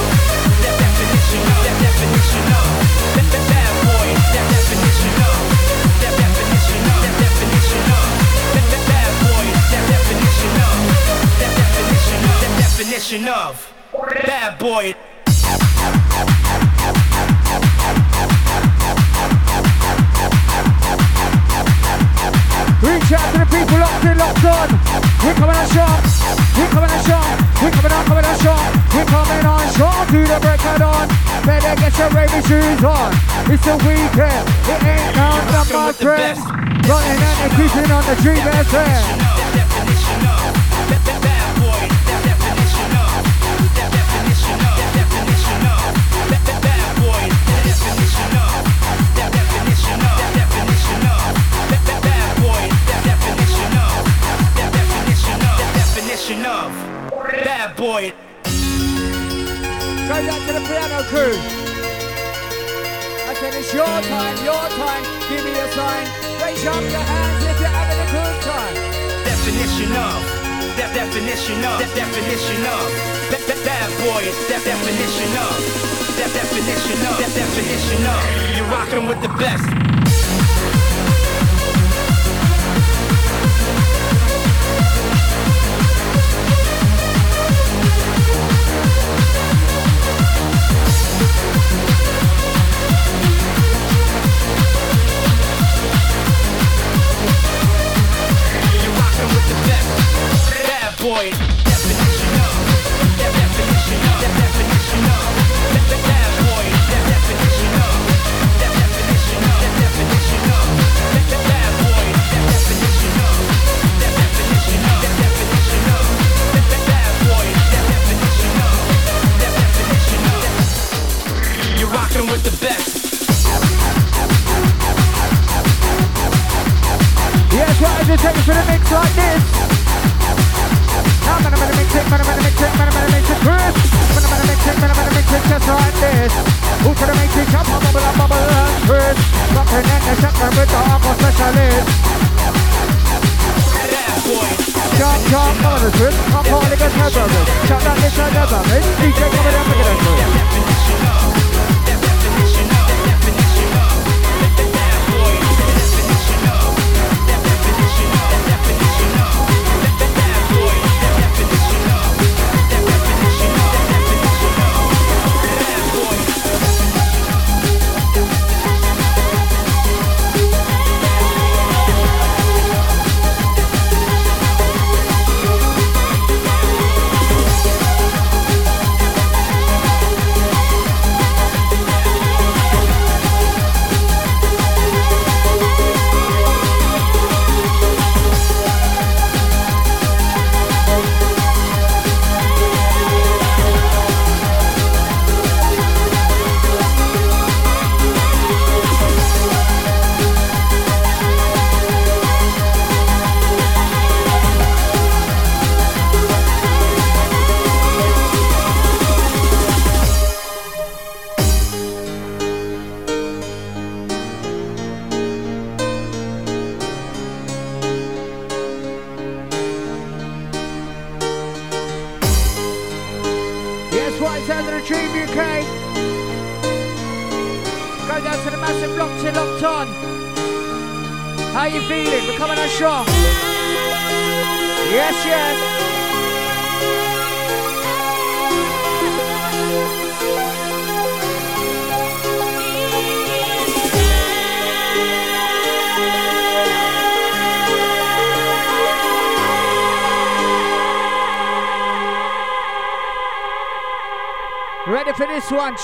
That definition of. Definition of bad boy. Reach out to the people locked in, locked on. We're coming on sharp. We're coming on sharp. We're coming on, coming on sharp. We're coming on sharp to the break of dawn. Better get your raving shoes on. It's a weekend. It ain't of my friends. Running and creeping on the dream. That definition of. That definition of. That bad boy. That definition of. That definition of. That definition of. You're rocking with the best. With the best. Boy. Definition of. Definition of. Definition of. Bad boy. Definition of. Definition of. Definition of. Bad boy. Definition of. Definition of. Definition of. You're rocking with the best. Yes, right, just take it the mix like this. I'm gonna it jump, bubble, bubble, bubble. I'm calling it my brother. Shout out this that, man. DJ coming up it, Chris.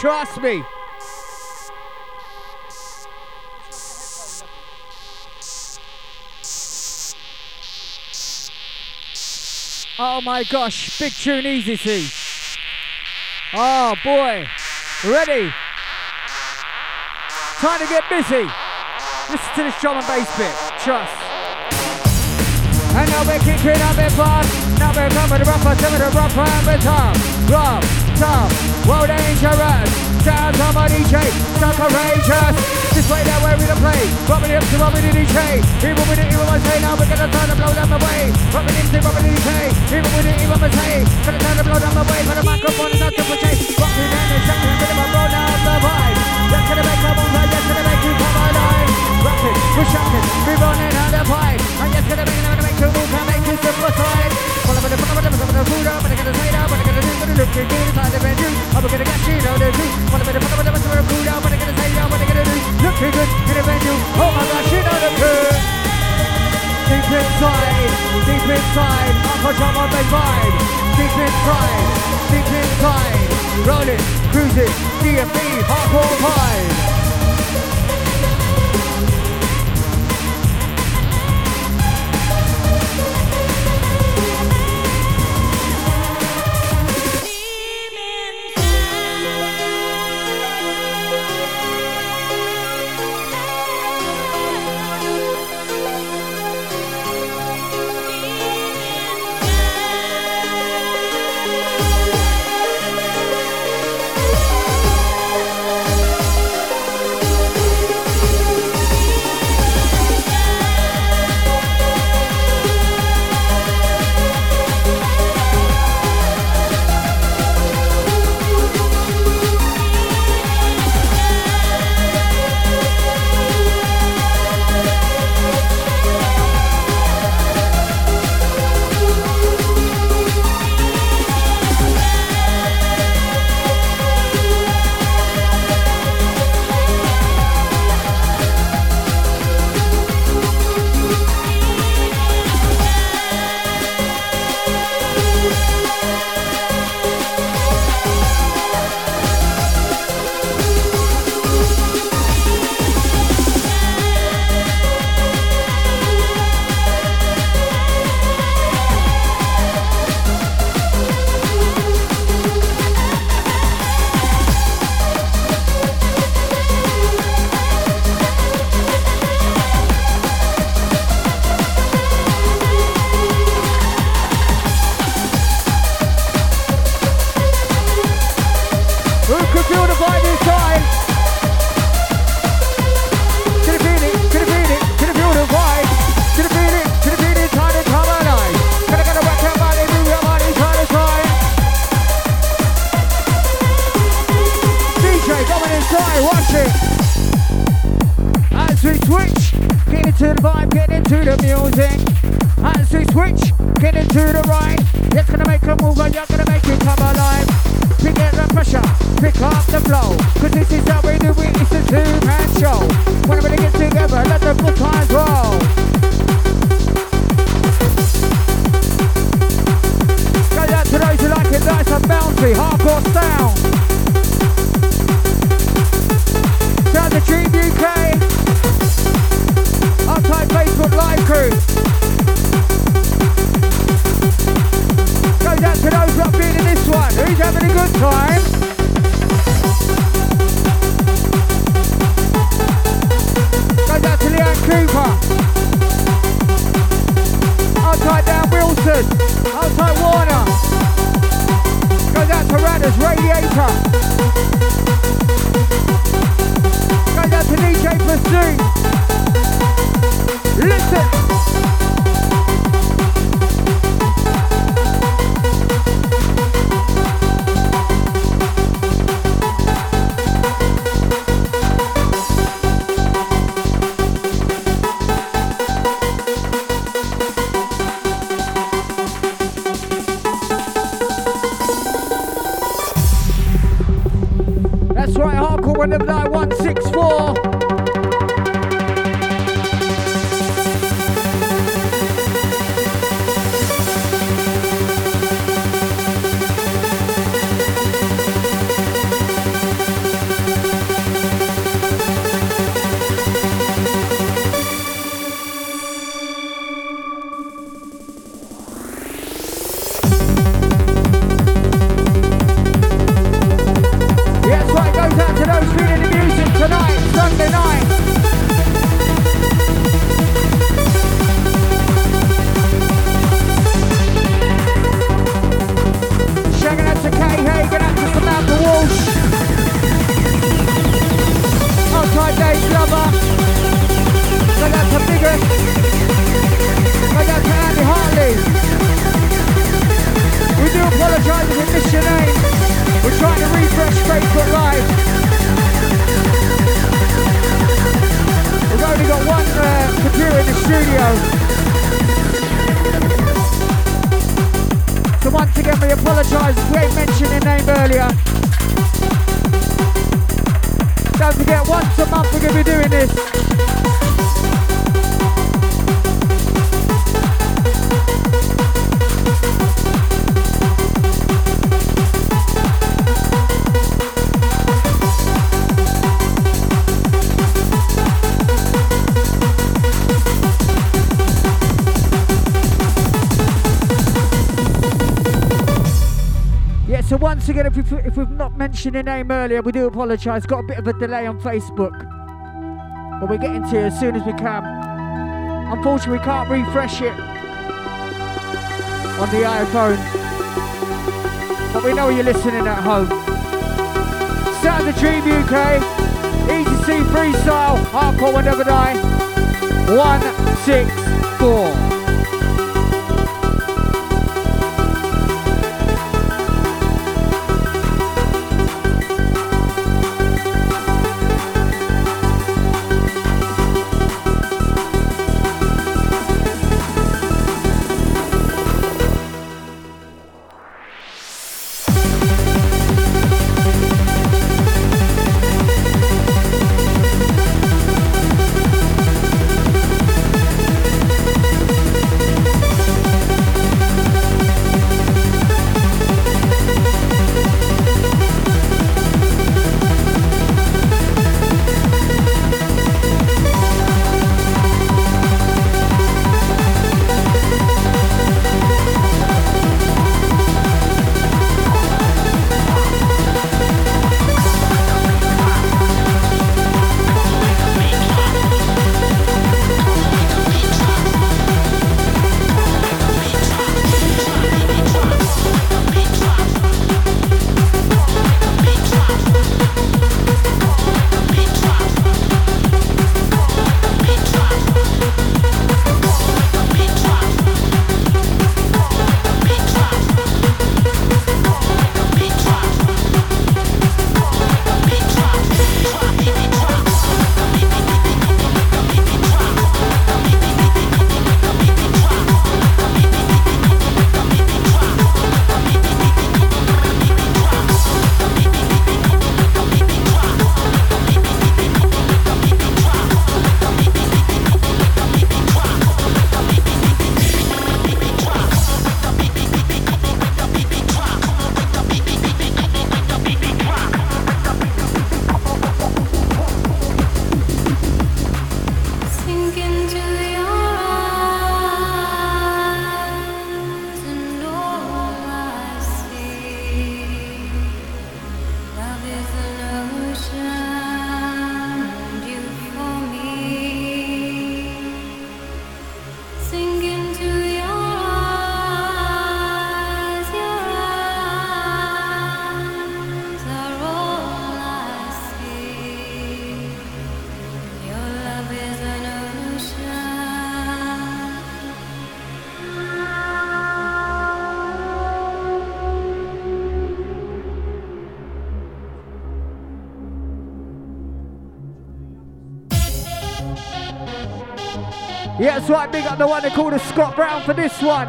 Trust me. Oh my gosh, big tune, Easy C. Oh boy, ready? Time to get busy. Listen to this drum and bass bit, trust. And now we're kicking up it fast. Now we're coming to rougher, some of the rougher and the tough. Rough, tough, well dangerous. Sounds of a DJ, so courageous. This way that way we don't play. Rubbing up to rubbing the DJ. Even with it, even with say, now we're gonna turn and blow them away. Rubbing into rubbing the DJ. Even with it, even with say, gonna turn and blow them away. For the microphone and not to it. Rocking and a shaking, a bit of a down the vibe. That's gonna make come on, that's gonna make you come alive. Rocking, we're shouting, we're running out of pipe. And that's gonna make, gonna make you move, and make you step the good inside the gonna get know the I'm gonna good. Oh the. Deep inside, deep inside, John on. Deep inside, deep inside, rolling, cruising, DFB, hardcore vibe. mentioned your name earlier. We do apologise. Got a bit of a delay on Facebook. But we're getting to you as soon as we can. Unfortunately, we can't refresh it on the iPhone. But we know you're listening at home. Set of the Dream UK. Easy C freestyle. Hardcore will never die. 164. one.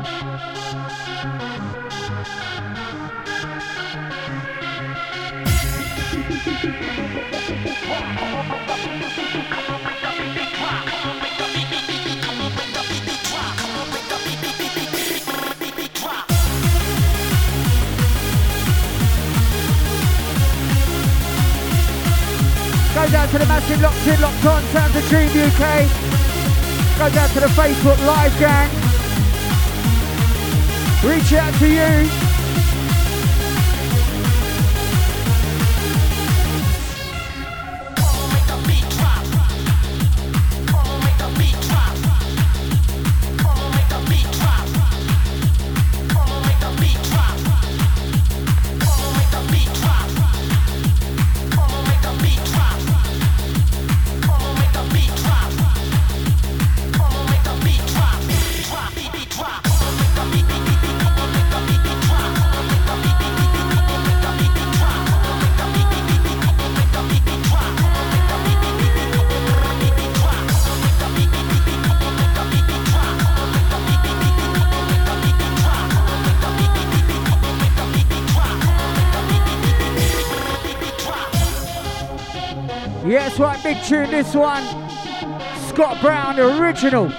Go down to the massive locked in, locked on, sounds of Dream UK. Go down to the Facebook Live gang. Reach out to you. Big tune this one. Scott Brown, original.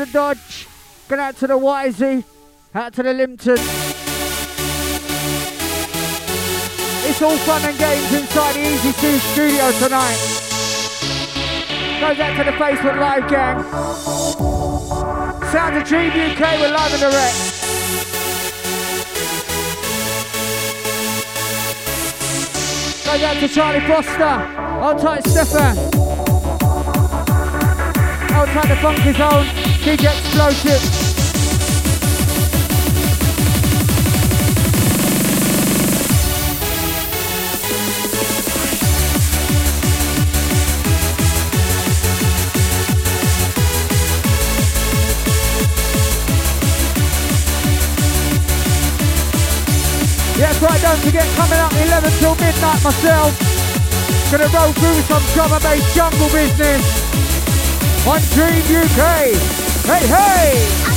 The Dodge. Going out to the Wisey. Out to the Limpton. It's all fun and games inside the Easy C studio tonight. Goes out to the Facebook Live gang. Sounds of Dream UK, we're live and direct. Goes out to Charlie Foster. Hold tight, Stefan. Hold tight, the Funky Zone. DJ Explosive. Right, don't forget, coming up 11 till midnight myself. Gonna roll through some drum and bass jungle business. On Dream UK. Hey, hey!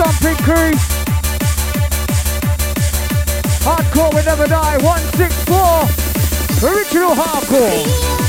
Stomping crew. Hardcore will never die. 164. Original hardcore.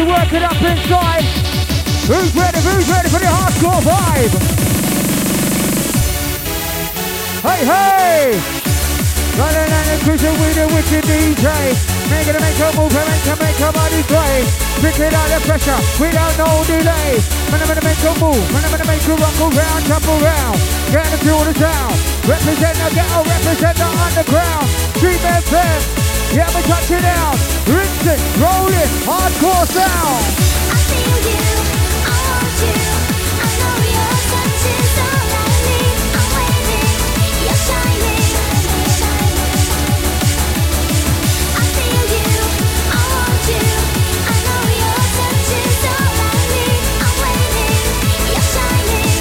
You work it up inside. Who's ready? Who's ready for the hardcore vibe? Hey, hey! Running and cruiser with a wicked DJ. Making to make a move make to make a body sway. Pick it out the pressure without no delay. Man, I'm gonna make a move. Man, I'm gonna make a rock around, jump around. Get to feel the sound. Represent the ghetto, represent the underground. Street FM. Yeah, we touch it down. Rinsing, rolling, hardcore sound. I feel you. I want oh, you. I know your touch is all I need. I'm waiting. You're shining. I feel you. I want oh, you. I know your touch is all I need. I'm waiting. You're shining,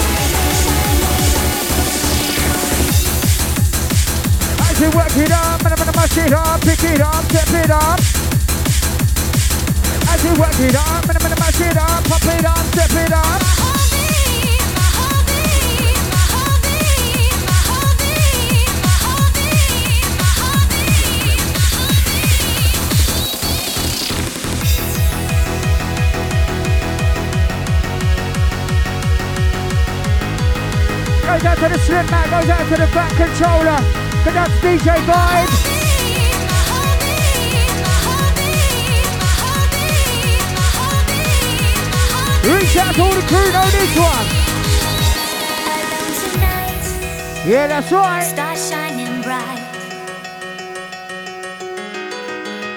As you work it up, and I'm gonna mash it up, pick it up, step it up. As you work it up, and I'm gonna mash it up, pop it up, step it up. Goes out to the slip mat, goes out to the back controller. Cause that's DJ Vibe. Reach out to all the crew, know this one. Yeah, that's right. Star shining bright.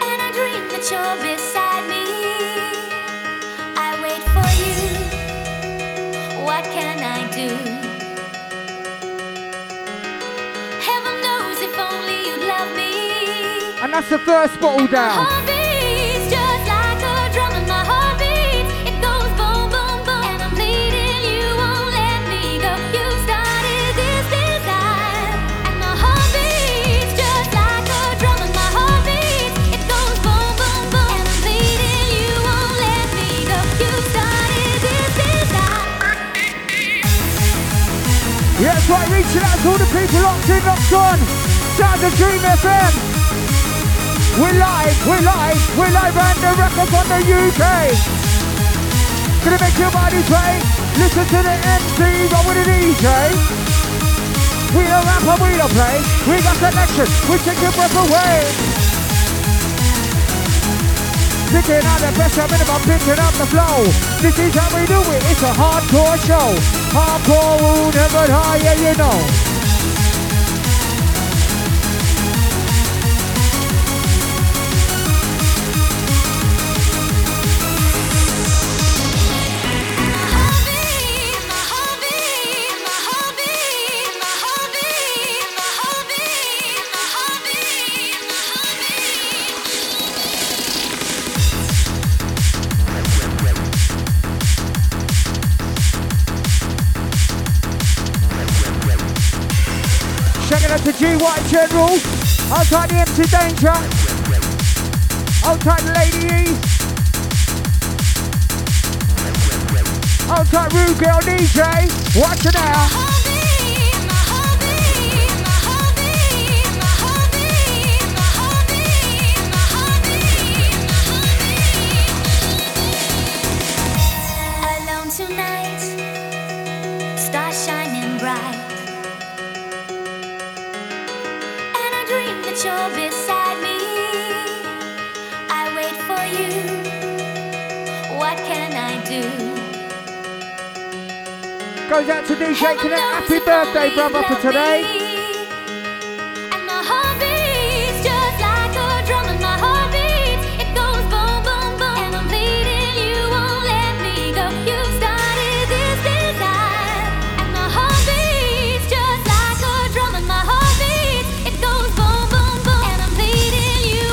And I dream that you're beside me. I wait for you. What can I do? Heaven knows if only you love me. And that's the first bottle down. People locked in, locked on. Sound of Dream FM. We're live, we're live, we're live and the record on the UK. Gonna make your body sway. Listen to the MC, roll with the DJ. We don't rap and we don't play. We got connection, we take your breath away. Picking out the pressure, minimum, picking up the flow. This is how we do it, it's a hardcore show. Hardcore will never yeah, you know. General. I'll Outside the MC Danger. I'll Outside the Lady E. Outside Rude Girl DJ. Watch it out.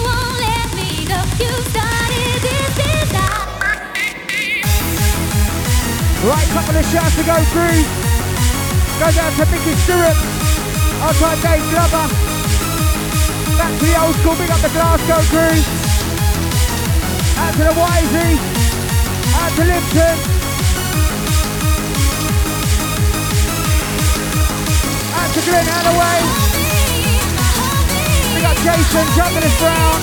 Won't let me go. You started this desire. Right, couple of shots to go through. Goes out to Mickey Stewart. Outside Dave Glover. Back to the old school, big up the Glasgow crew. Out to the Wisey. Out to Lipton. Out to Glen Alloway. We got Jason Jumping Brown.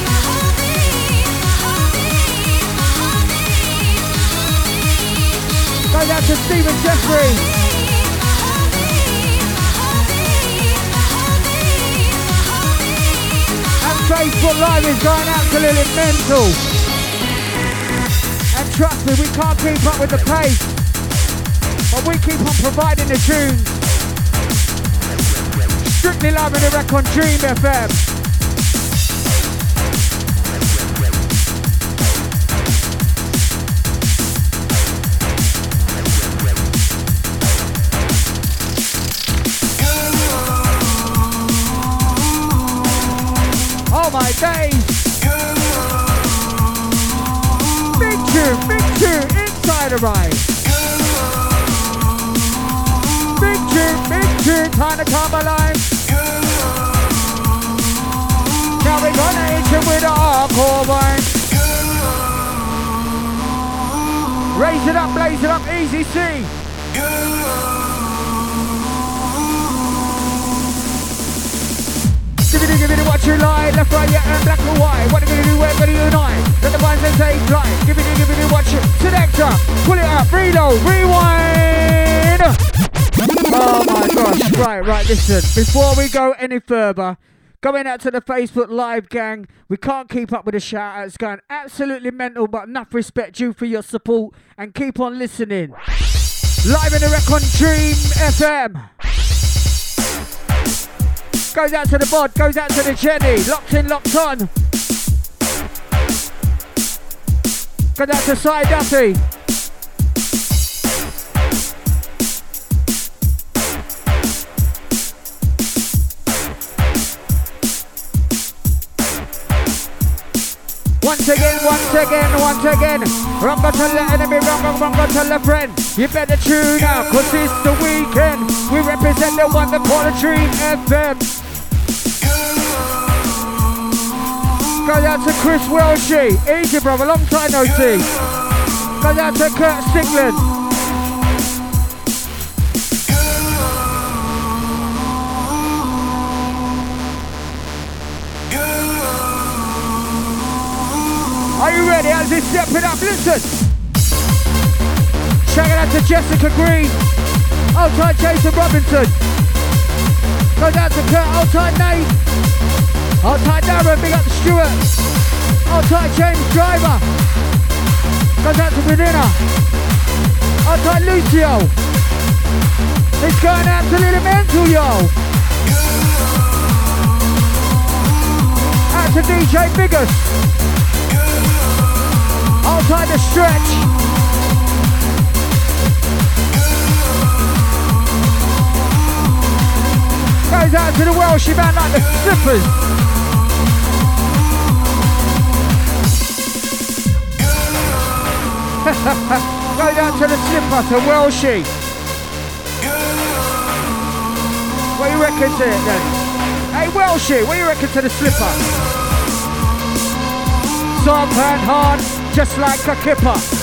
Goes out to Stephen Jeffrey. Facebook Live is going absolutely mental. And trust me, we can't keep up with the pace. But we keep on providing the tunes. Strictly live in the rec on Dream FM. Oh tune, big tune, inside a ride. Tune, big tune, kinda come alive. Now we're gonna hit you with a hardcore one. Raise it up, blaze it up, easy C. Give it, give it, what you like, left, right, yeah, and black or white. What are you gonna do, we're gonna unite. Let the minds and take flight. Give it, give it, what you selector. Pull it up, reload, rewind. Oh my gosh, right, right, listen. Before we go any further, going out to the Facebook Live gang, we can't keep up with the shout outs going absolutely mental, but enough respect due for your support and keep on listening. Live in the Rec on Dream FM. Goes out to the bod, goes out to the Jenny. Locked in, locked on. Goes out to Cy Duffy. Once again, once again, once again. Go tell the enemy, wrong, wrong go tell friend. You better tune out, cause it's the weekend. We represent the one that call a Dream FM. Goes out to Chris Welshie. Easy, brother. Long time no see. Goes out to Kurt Stigland. Are you ready? As he step it up, listen. Shout out to Jessica Green. Oh, Outside Jason Robinson. Goes out to Kurt. Outside Nate. Outside Darren. Big up to Stuart. Outside James Driver. Goes out to Medina. Outside Lucio. It's going absolutely mental, yo. Out to DJ Biggest. Outside the stretch. Goes out to the Welsh man like the slippers. Go down to the slipper to Welshie. What you reckon to it then? Hey Welshie, what you reckon to the slipper? Soft and hard, just like a kipper.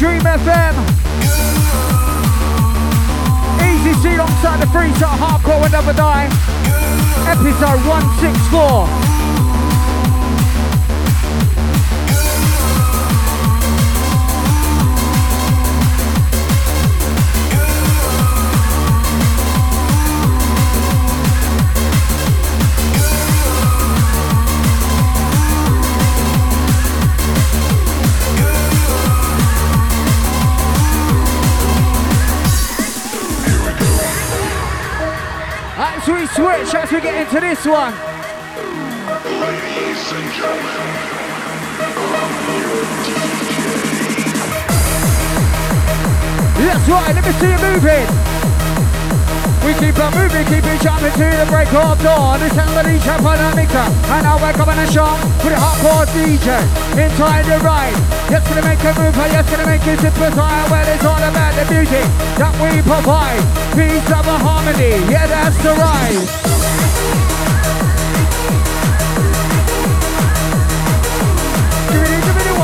Dream FM. Easy C alongside the freestyle hardcore and never die. Episode 164. As we get into this one. That's right, let me see you moving. We keep on moving, keep it jumping to the break of dawn. This is the DJ Panamica. And now we're coming to show with the hardcore DJ. Inside the ride. Yes, gonna make a move, yes, gonna make it sympathize. Well, it's all about the music that we provide. Peace, love, and harmony. Yeah, that's the ride.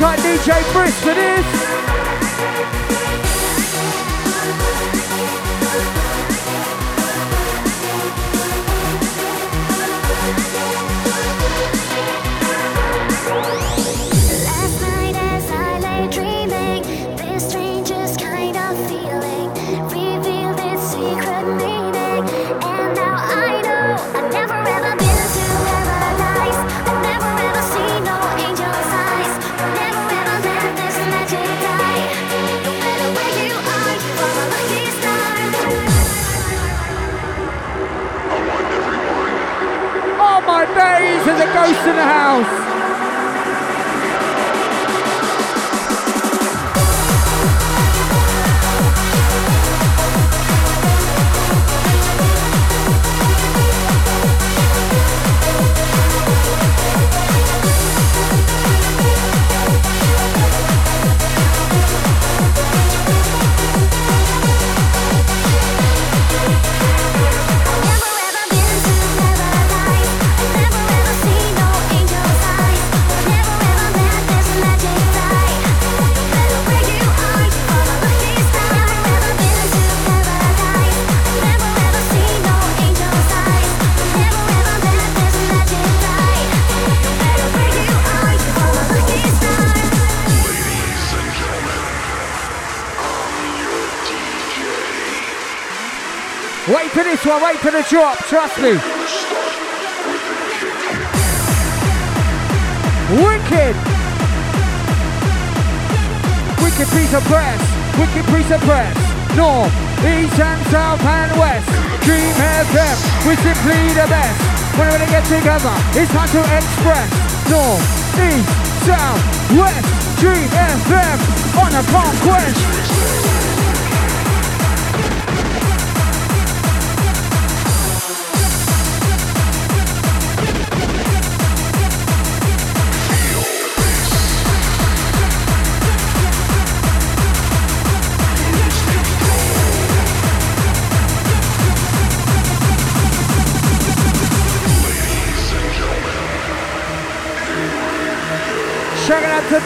Tight, DJ Brisk for this. Ghost in the house. One, wait for the drop, trust me. Wicked! Wicked piece of press, wicked piece of press. North, east and south and west. Dream FM, we simply the best. Whenever they get together, it's time to express. North, east, south, west. Dream FM on a conquest.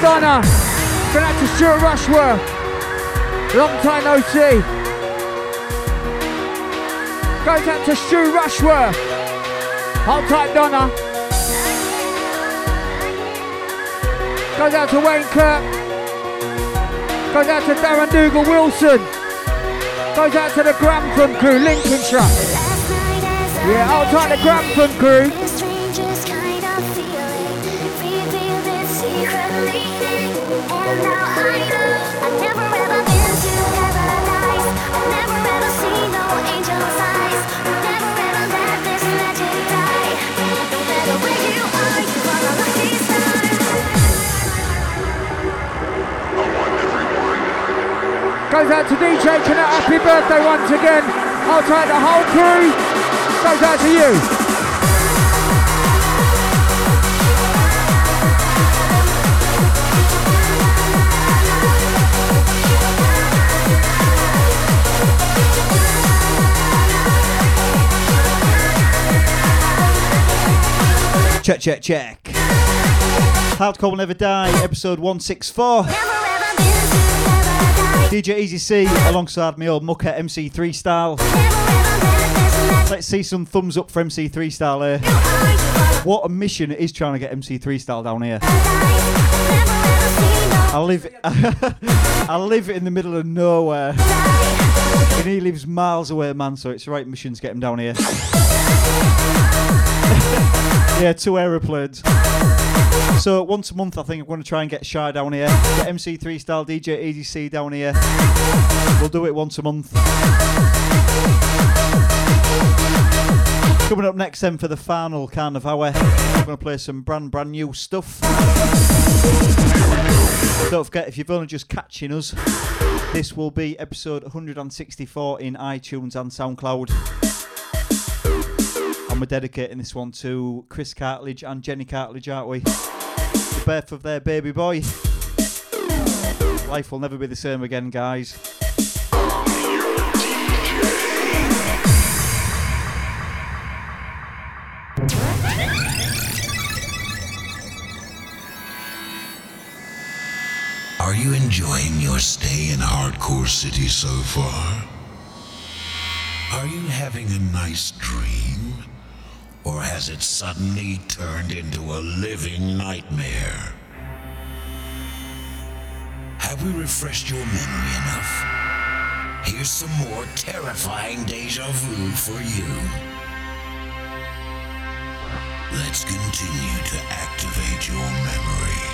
Donna. Shout out to Stuart Rushworth. Long time no see. Goes out to Stu Rushworth. Hold tight, Donna. Goes out to Wayne Kirk. Goes out to Darren Dougal Wilson. Goes out to the Grantham crew, Lincolnshire. Yeah, hold tight, the Grantham crew. Goes out to DJ Connect, happy birthday once again. I'll take the whole crew. Goes out to you. Check, check, check. Hardcore will never die, episode 164. DJ Easy C alongside me old mucker MC Freestyle. Let's see some thumbs up for MC Freestyle here. What a mission it is trying to get MC Freestyle down here. I live I live in the middle of nowhere. And he lives miles away, man, so it's the right mission to get him down here. Yeah, two aeroplanes. So once a month, I think I'm going to try and get Shy down here, get MC Freestyle DJ Easy C down here. We'll do it once a month. Coming up next, then for the final kind of hour, I'm going to play some brand brand new stuff. Don't forget, if you've only just catching us, this will be episode 164 in iTunes and SoundCloud. And we're dedicating this one to Chris Cartledge and Jenny Cartledge, aren't we? The birth of their baby boy. Life will never be the same again, guys. Are you enjoying your stay in Hardcore City so far? Are you having a nice dream? Or has it suddenly turned into a living nightmare? Have we refreshed your memory enough? Here's some more terrifying deja vu for you. Let's continue to activate your memory.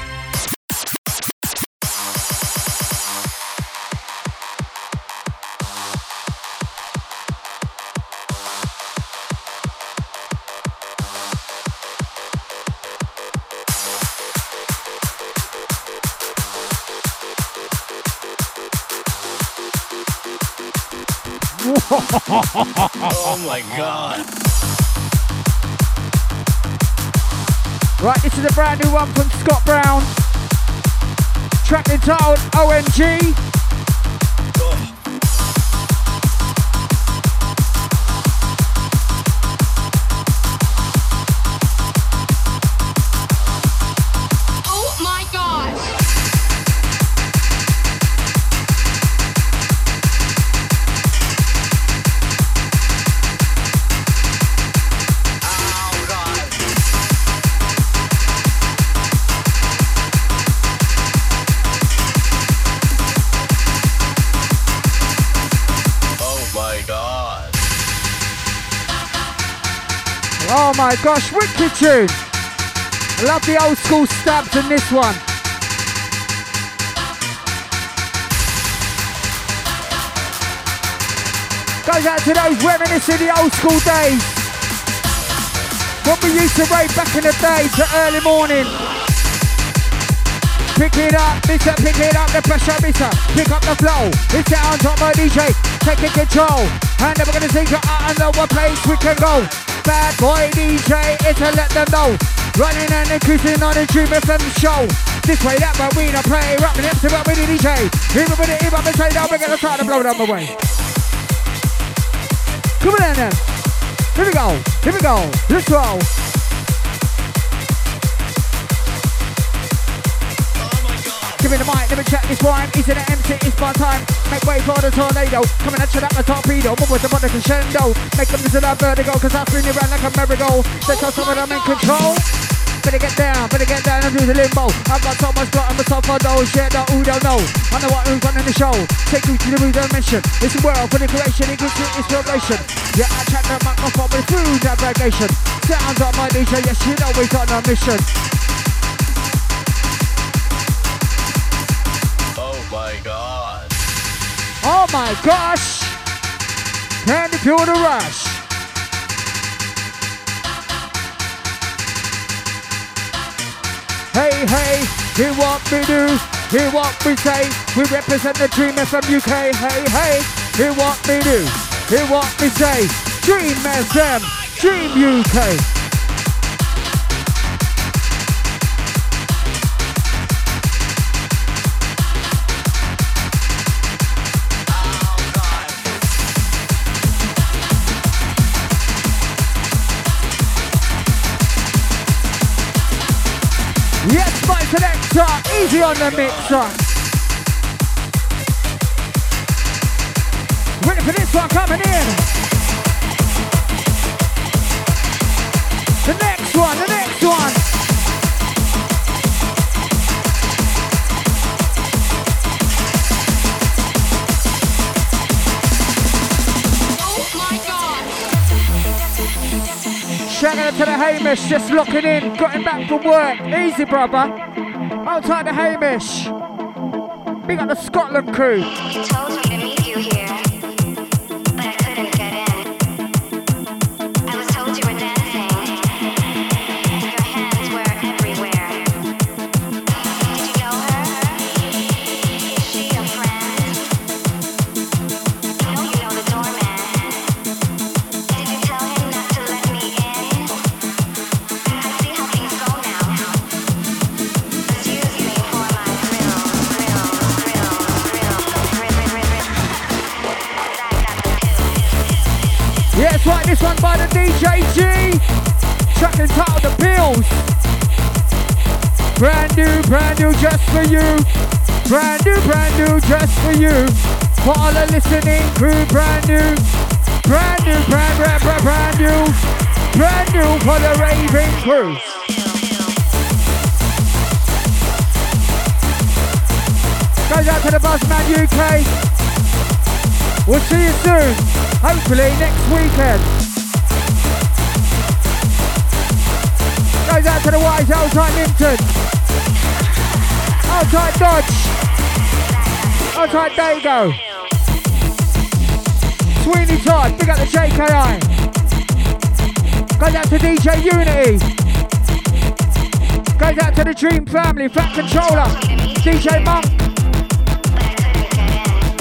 Oh my god. Right, this is a brand new one from Scott Brown. Track entitled OMG. My gosh, wicked tune. I love the old school stabs in this one. Goes out to those reminiscing the old school days. When we used to rave back in the day to early morning. Pick it up, mister, pick it up, the pressure, mister. Pick up the flow. It's the on top of DJ, taking control. And then we're gonna take it out and know what place we can go. Bad boy DJ, it's to let them know. Running and increasing on the Dream FM show. This way, that way, we not play. Rocking hips to rock with the DJ. Hop and say, now we're gonna try to blow them away. Come on then. Here we go. Here we go. Let's roll. Give me the mic, let me check this rhyme. Easy to MC, it's my time. Make way for the tornado. Coming at you like a torpedo. Move with the body crescendo. Make them listen that vertigo, cause I'm spinning around like a merry-go. Let's some of them in control. Better get down, better get down and do the limbo. I've got so much blood on the top of those, yeah, that who don't know. I know what who's running the show. Take you to the real dimension. It's a world for the creation, it gives you inspiration. Yeah, I check the microphone with through navigation. Sounds like my DJ, yes, you know he's on a mission. My god. Oh my gosh! Can you feel the rush? Hey, hey, hear what we do, hear what we say. We represent the Dream FM UK. Hey, hey, hear what we do, hear what we say. Dream FM, Dream UK. My selector, easy on the mixer. Ready for this one coming in. The next one, the next Shout out to the Hamish, just locking in, got him back from work. Easy, brother. Outside the Hamish. Big up the Scotland crew. This one by the DJ G. Track entitled The Bills. Brand new, brand new, just for you. Brand new, brand new, just for you. For all the listening crew, brand new. Brand new, brand, brand, brand, brand new. Brand new for the raving crew. Goes out to the Buzzman UK. We'll see you soon. Hopefully next weekend. Goes out to the Wise outside Linton. Outside Dodge. Outside Dago. Sweeney Todd, big up the JKI. Goes out to DJ Unity. Goes out to the Dream Family, Fat Controller, DJ Monk.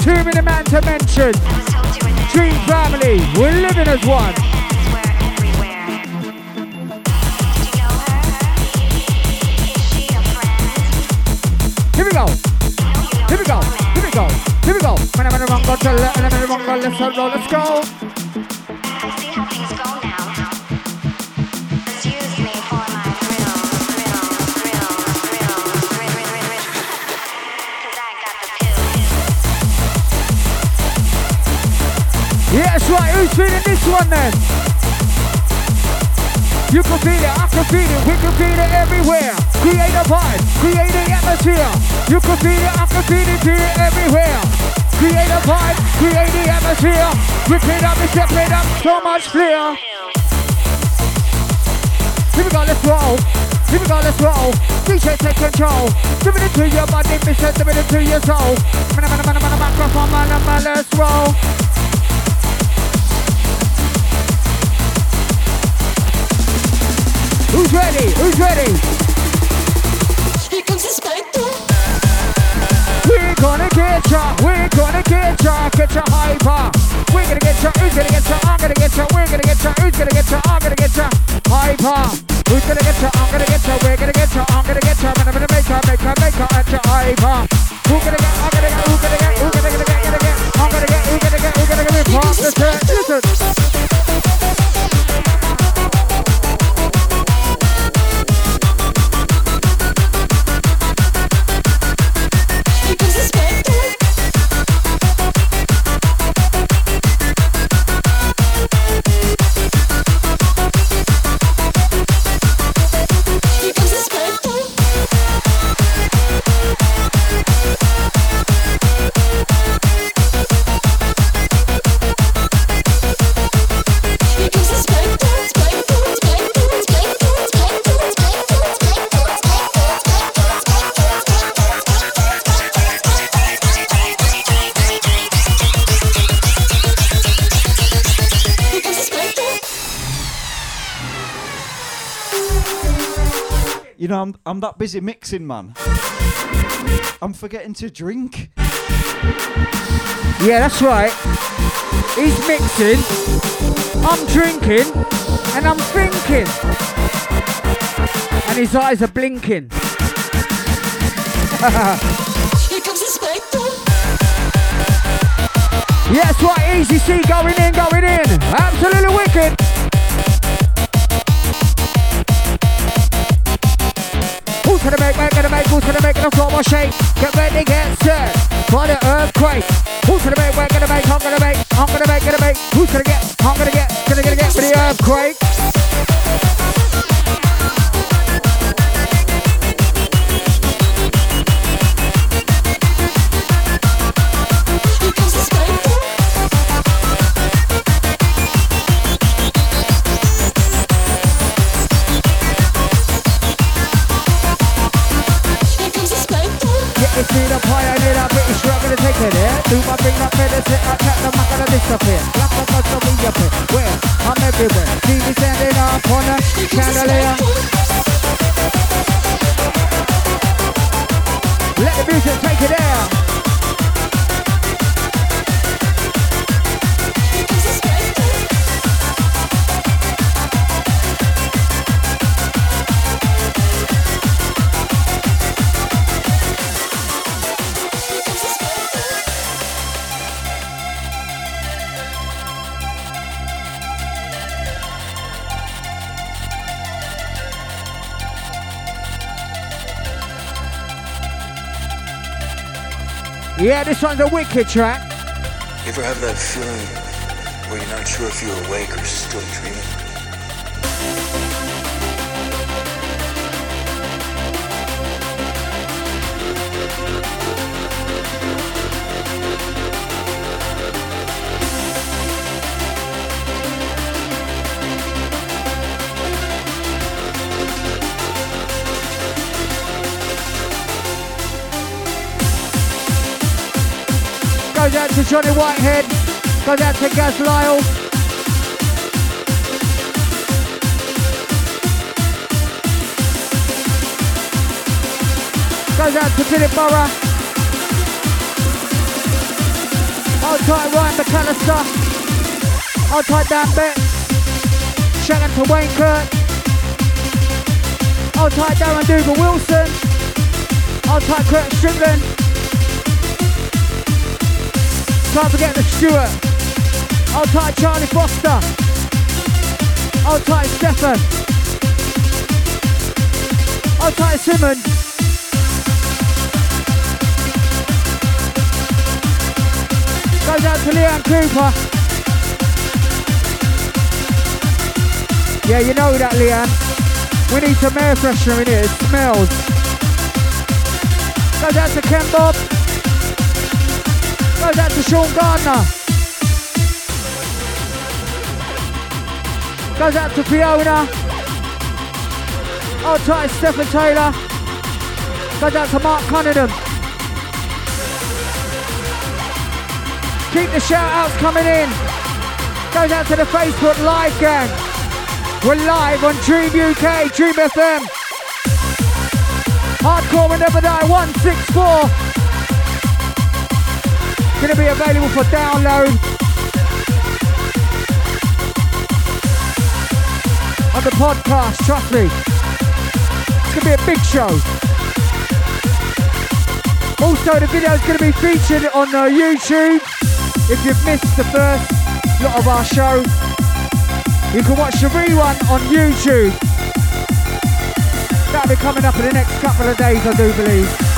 Too many man to mention. Dream Family, we're living as one. Man, I'm in the wrong go, tell it, and I'm in the wrong go, let's go, let's go. Yeah, that's right. Who's feeling this one then? You can feel it, I can feel it, we can feel it everywhere. Create a vibe, create an atmosphere. You can feel it, I can feel it, feel it everywhere. Create a vibe, create the atmosphere. Rip it up and step it up, so much clear. Here we go, let's roll. Here we go, let's roll. DJ take control. Give it to your body, mission, give it to your soul. Man, man, man, man, microphone, man, man, let's roll. Who's ready? Who's ready? Get ya, we're gonna get ya, get ya hyper. We're gonna get ya, who's gonna get ya, I'm gonna get ya, we're gonna get ya, who's gonna get ya, I'm gonna get ya, hyper. Who's gonna get ya, I'm gonna get ya, we're gonna get ya, I'm gonna get ya, and I'm gonna make ya, make ya, make ya, at ya, hyper. Who gonna get, I'm gonna get, who gonna get, who gonna get, gonna get, I'm gonna get, who gonna get, who gonna get, pop the set, listen. I'm I'm that busy mixing, man. I'm forgetting to drink. Yeah, that's right. He's mixing, I'm drinking, and I'm thinking. And his eyes are blinking. Yeah, that's right, Easy C going in, going in. Absolutely wicked. Who's gonna make, make, gonna make, who's gonna make the floor more shake? Get ready, get set for the earthquake. Who's gonna make, we're gonna make, I'm gonna make, I'm gonna make, gonna make. Who's gonna get, I'm gonna get, gonna get, get for the earthquake. Do my I can't, I'm not gonna disappear. Black on my soul, we up here. Where? I'm everywhere. See me standing up on a chandelier. Let the music take it there. Yeah, this one's a wicked track. You ever have that feeling where you're not sure if you're awake or still dreaming? Out to Johnny Whitehead. Goes out to Gaz Lyle. Goes out to Philip Borough. Hold tight Ryan McAllister. Hold tight Dan Bet. Shout out to Wayne Kurt. Hold tight Darren Dougal Wilson. Hold tight Kurt Strickland. Can't forget the Stewart. Hold tight Charlie Foster. Hold tight Stefan. Hold tight Simmons. Goes out to Leanne Cooper. Yeah, you know that, Leanne. We need some air freshener in here. It smells. Goes out to Ken Bob. Goes out to Sean Gardner. Goes out to Fiona. Oh, tight Stephen Taylor. Goes out to Mark Cunningham. Keep the shout outs coming in. Goes out to the Facebook Live gang. We're live on Dream UK, Dream FM. Hardcore will never die 164. Gonna be available for download on the podcast, trust me. It's gonna be a big show. Also, the video is gonna be featured on uh, YouTube. If you've missed the first lot of our show, you can watch the rerun on YouTube. That'll be coming up in the next couple of days, I do believe.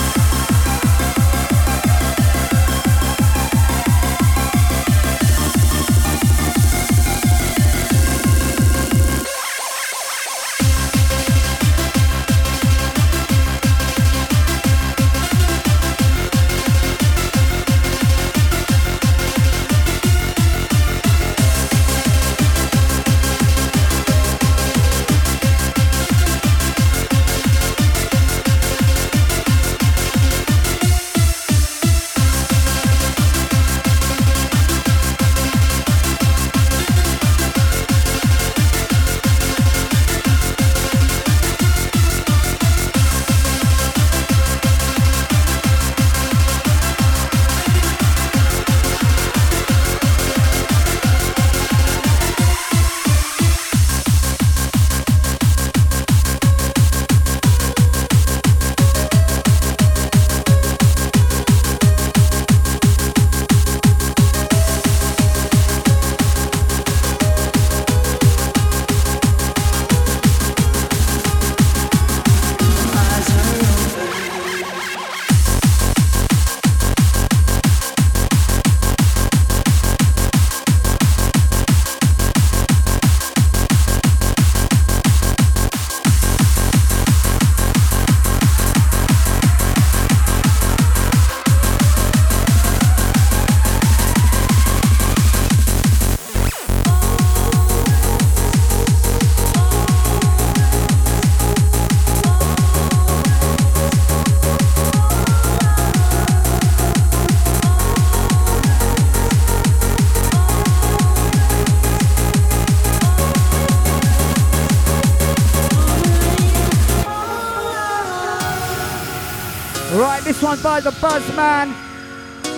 by the Buzzman.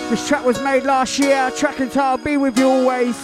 This track was made last year. Track and title, be with you always.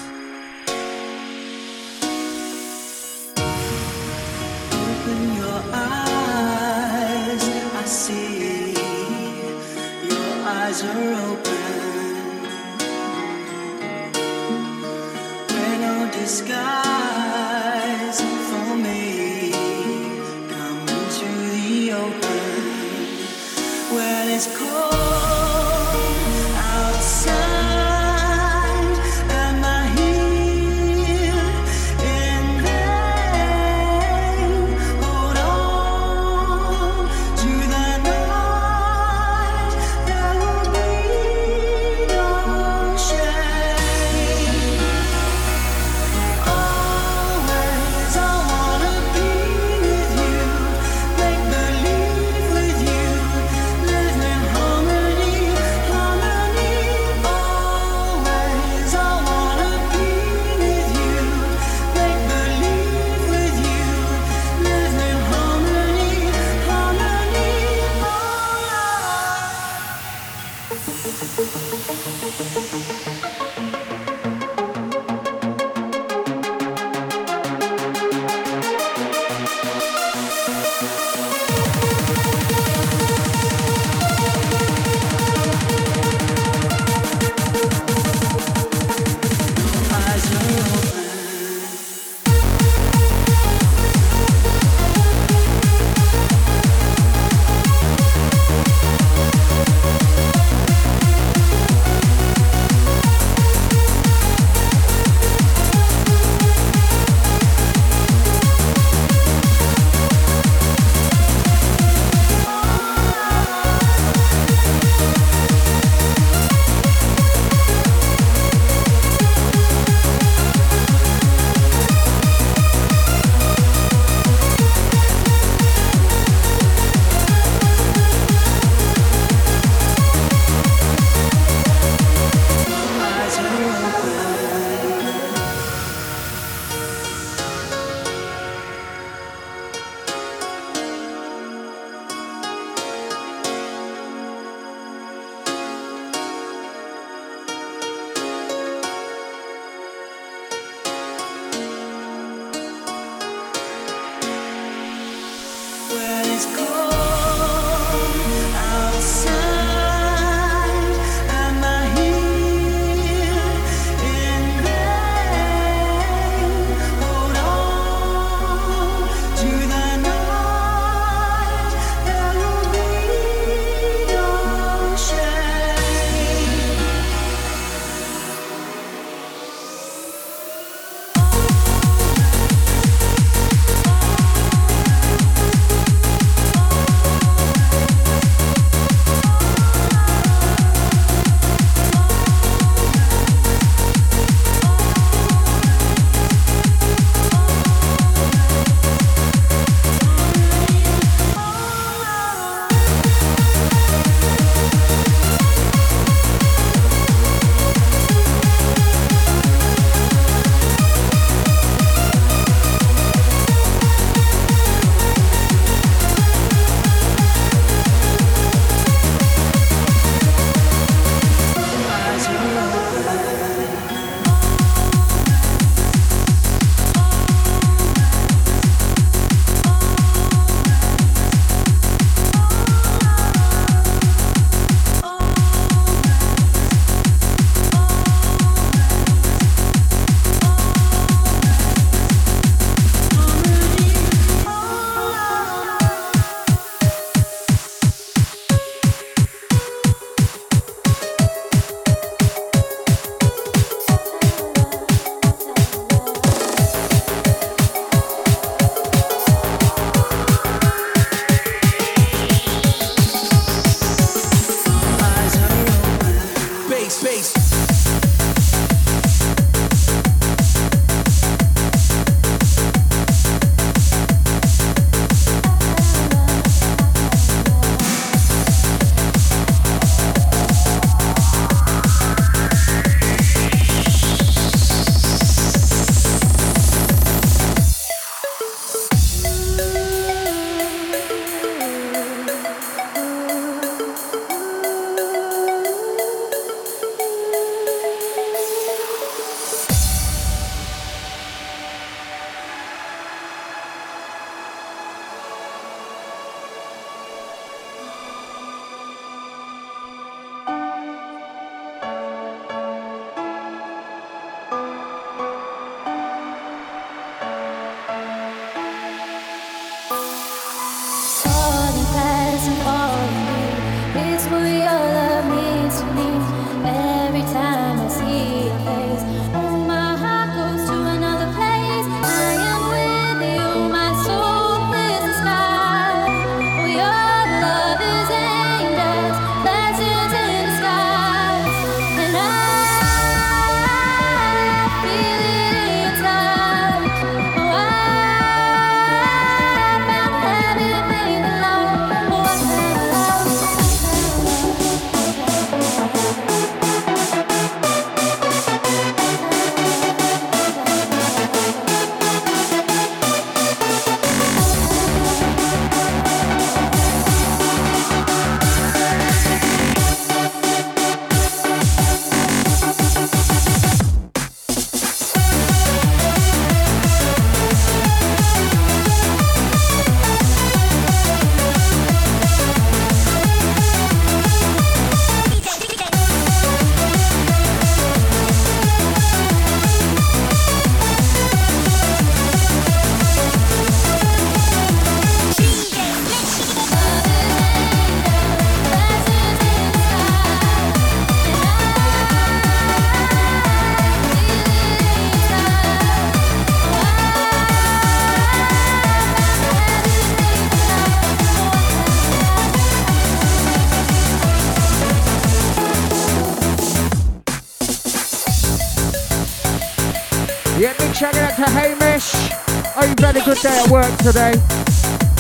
Today.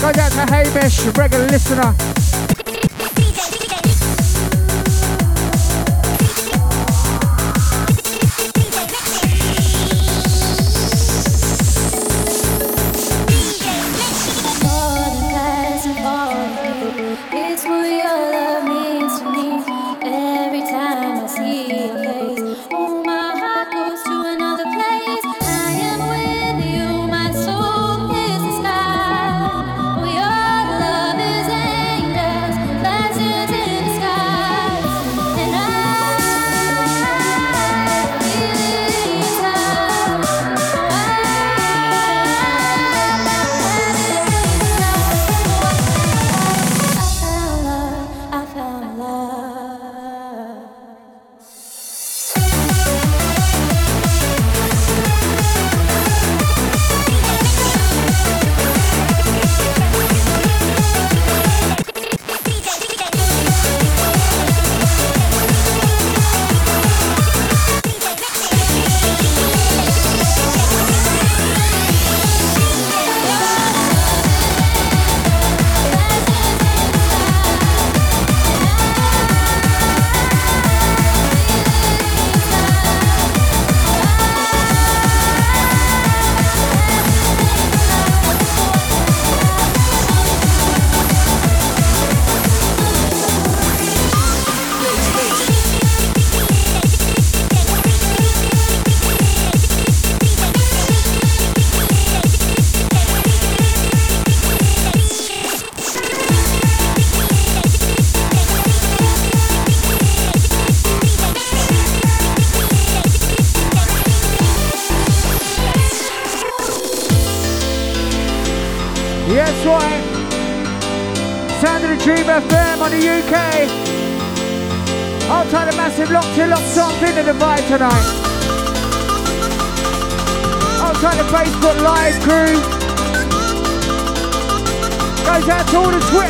Goes out to Hamish, regular listener.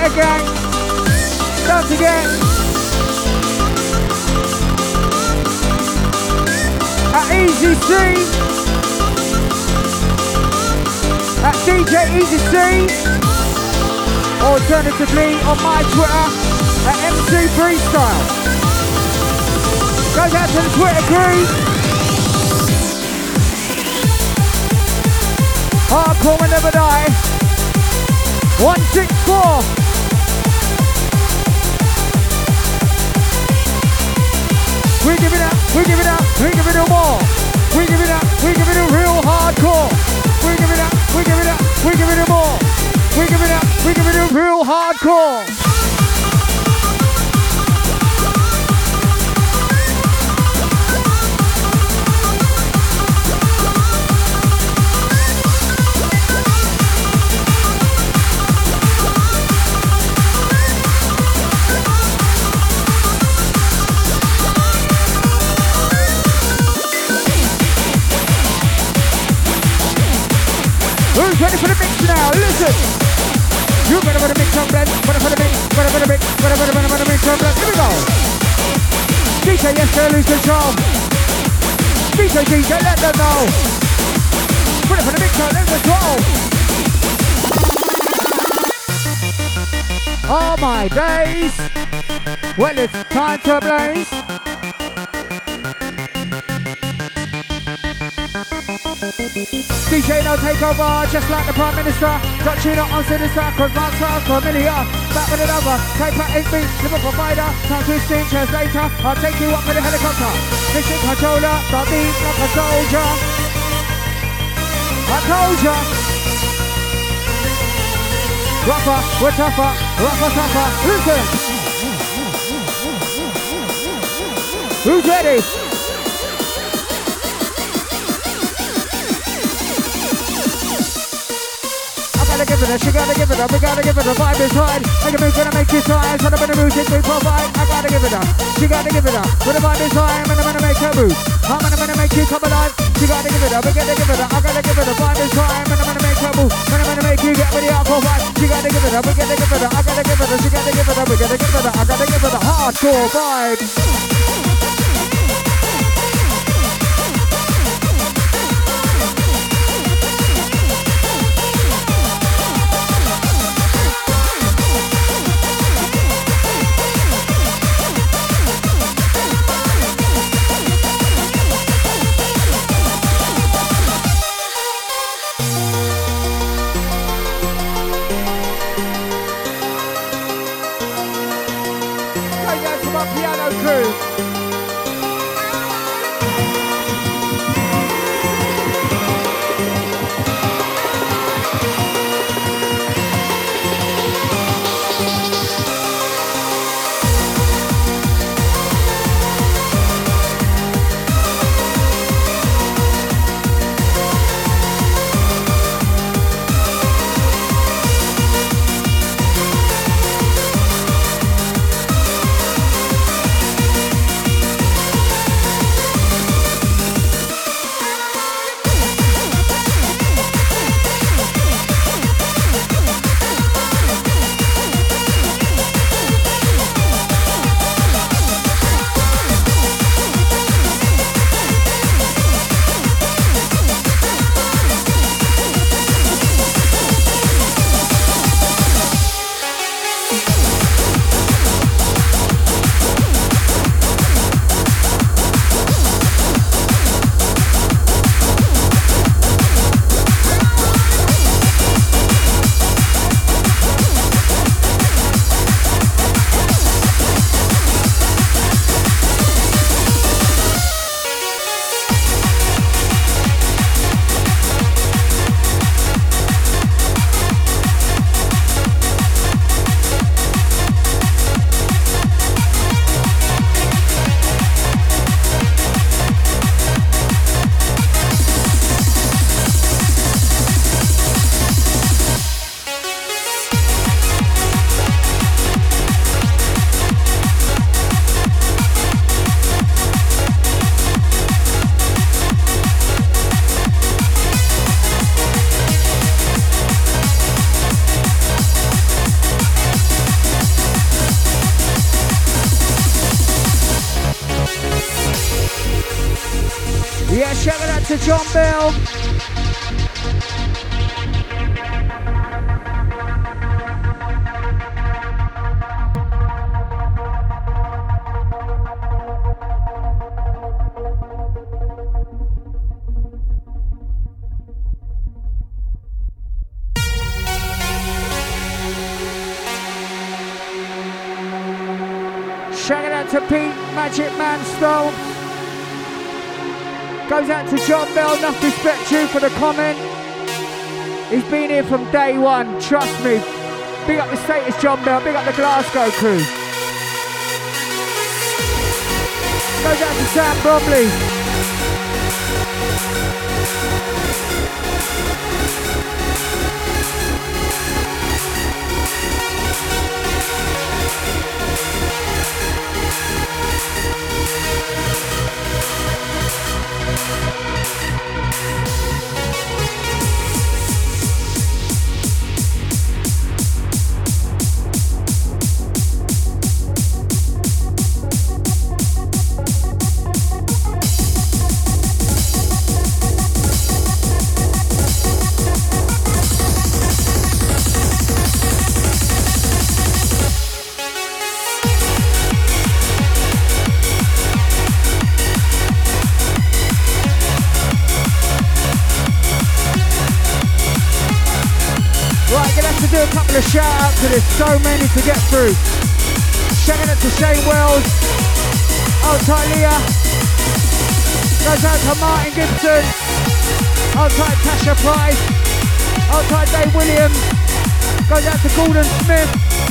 Twitter gang. Don't forget. At Easy C. At DJ Easy C. Alternatively on my Twitter at MC Freestyle. Goes out to the Twitter crew. Hardcore will never die. 164. We give it up, we give it up, we give it up more. We give it up, we give it a real hardcore. We give it up, we give it up, we give it a more. We give it up, we give it a real hardcore. Ready for the mix now? Listen. You better put a mix on blend. Better put a mix. Better put a mix. Better put a better put a mix on blend. Here we go. DJ, yes, sir, lose control. DJ, DJ, let them know. It for the mix on, them go. Oh my days. Well, it's time to blaze. DJ no takeover, just like the Prime Minister. Got tuna on sinister, sounds familiar. Back with another, at 8 beats, liver provider. Time twisting, translator. I'll take you up with a helicopter. Mission controller, start beat like a soldier. I told ya. Rougher, we're tougher, rougher, tougher. Listen. Who's ready? Gotta give it a, she gotta give it a, we gotta give it a vibe is right. Make a move, gonna make you try. Son of a music we provide. I gotta give it a, she gotta give it a. With the vibe is right, I'm gonna, make her move. I'm gonna, gonna make you come alive. She gotta give it a, we gotta give it a. I gotta give it a vibe is right, I'm gonna, make her move. Gonna, gonna make you get with the alcohol vibe. She gotta give it a, we gotta give it a. I gotta give it a, she gotta give it a, we gotta give it a. I gotta give it a hardcore vibe. For the comment. He's been here from day one, trust me. Big up the status, John Bell, big up the Glasgow crew. Goes out to Sam Bromley. Shout there's so many to get through. Shouting out to Shane Wells, oh, Tight Leah, goes out to Martin Gibson, Old Tight Tasha Price, Old Tight Dave Williams, goes out to Gordon Smith.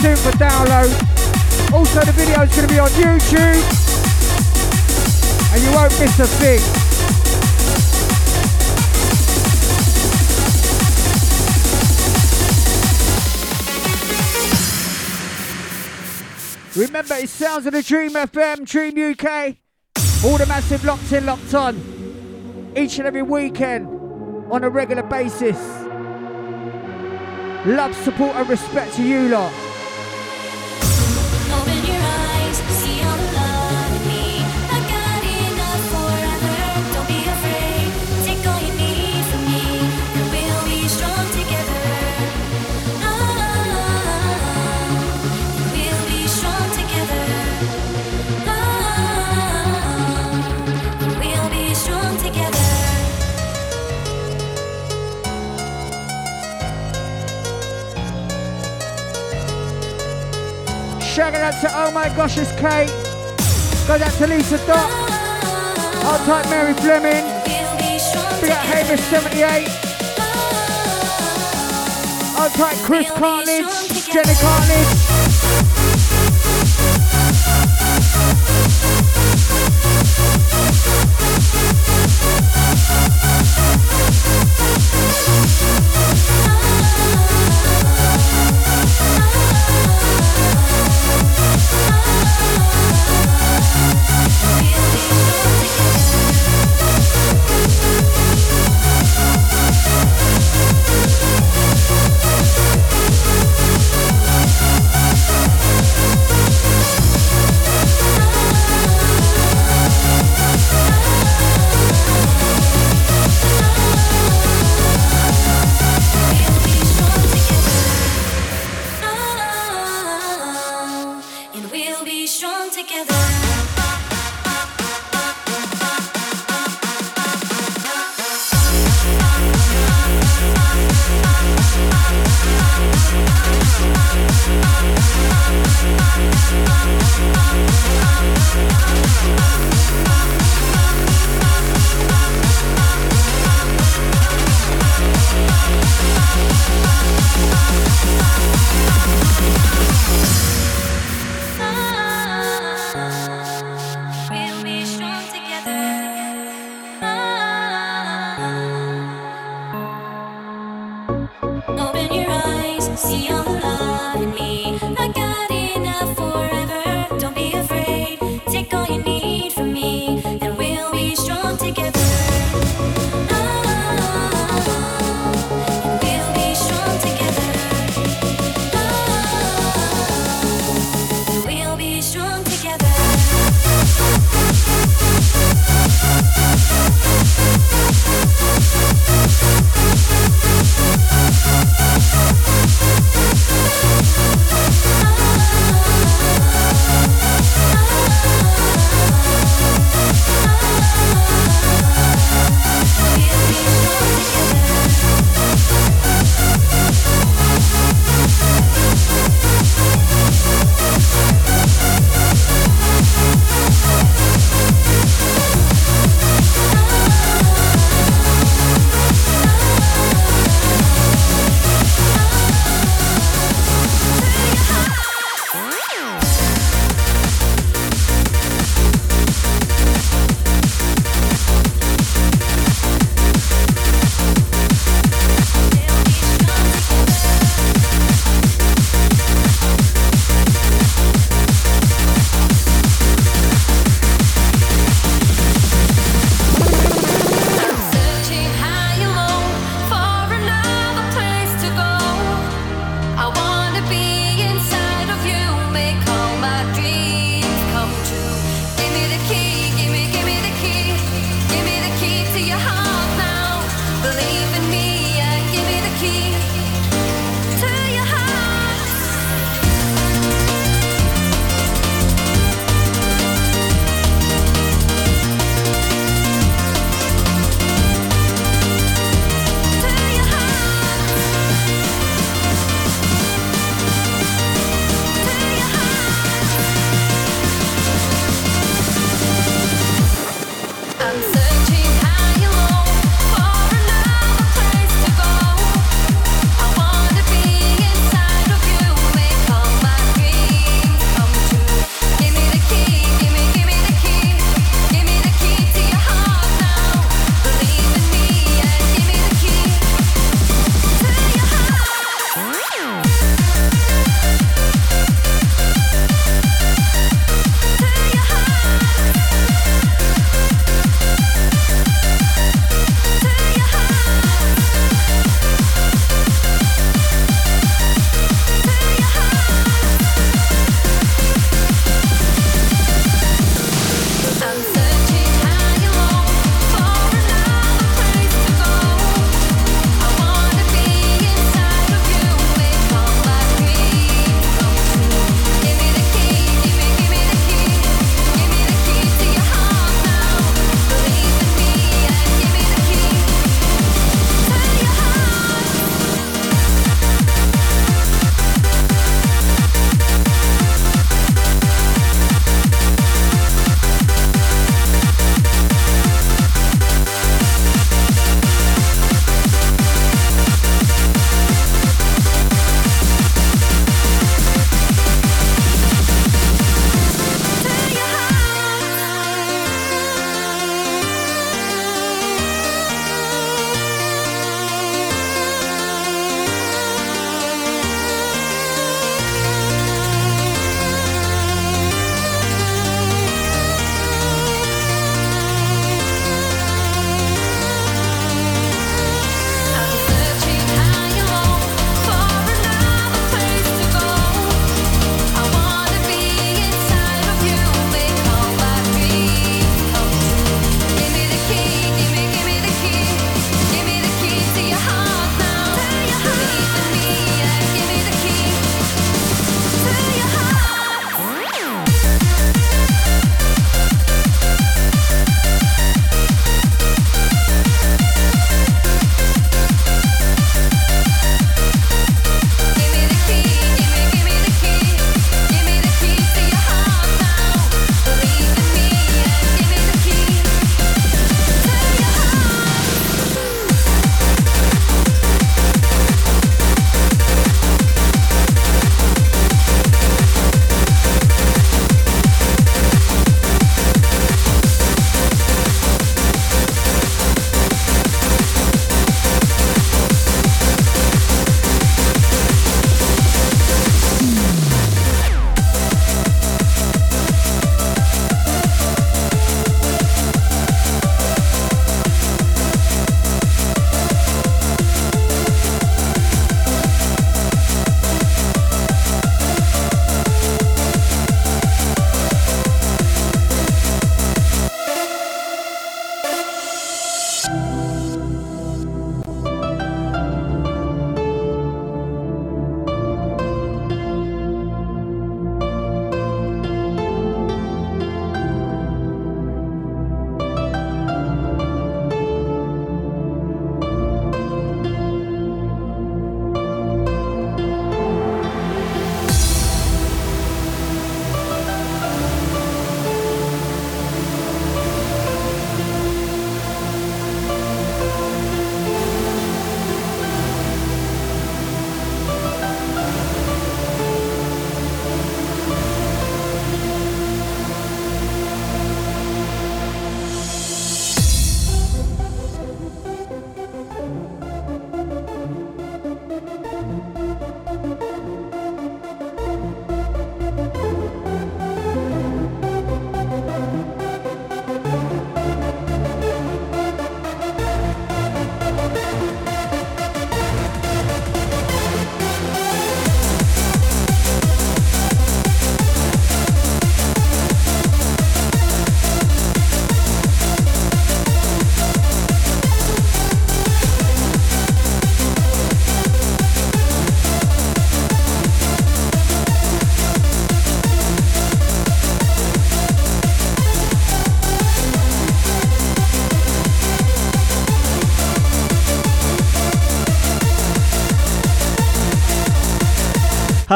Soon for download. Also, the video is going to be on YouTube. And you won't miss a thing. Remember, it sounds of the Dream FM, Dream UK. All the massive locked in, locked on. Each and every weekend on a regular basis. Love, support, and respect to you lot. Shout out to Oh My Gosh, it's Kate. Goes out to Lisa Dot. Hold tight, Mary Fleming. Big up Hamish 78. I'll tight, Chris Carnage. Jenny Carnage. we'll be strong together.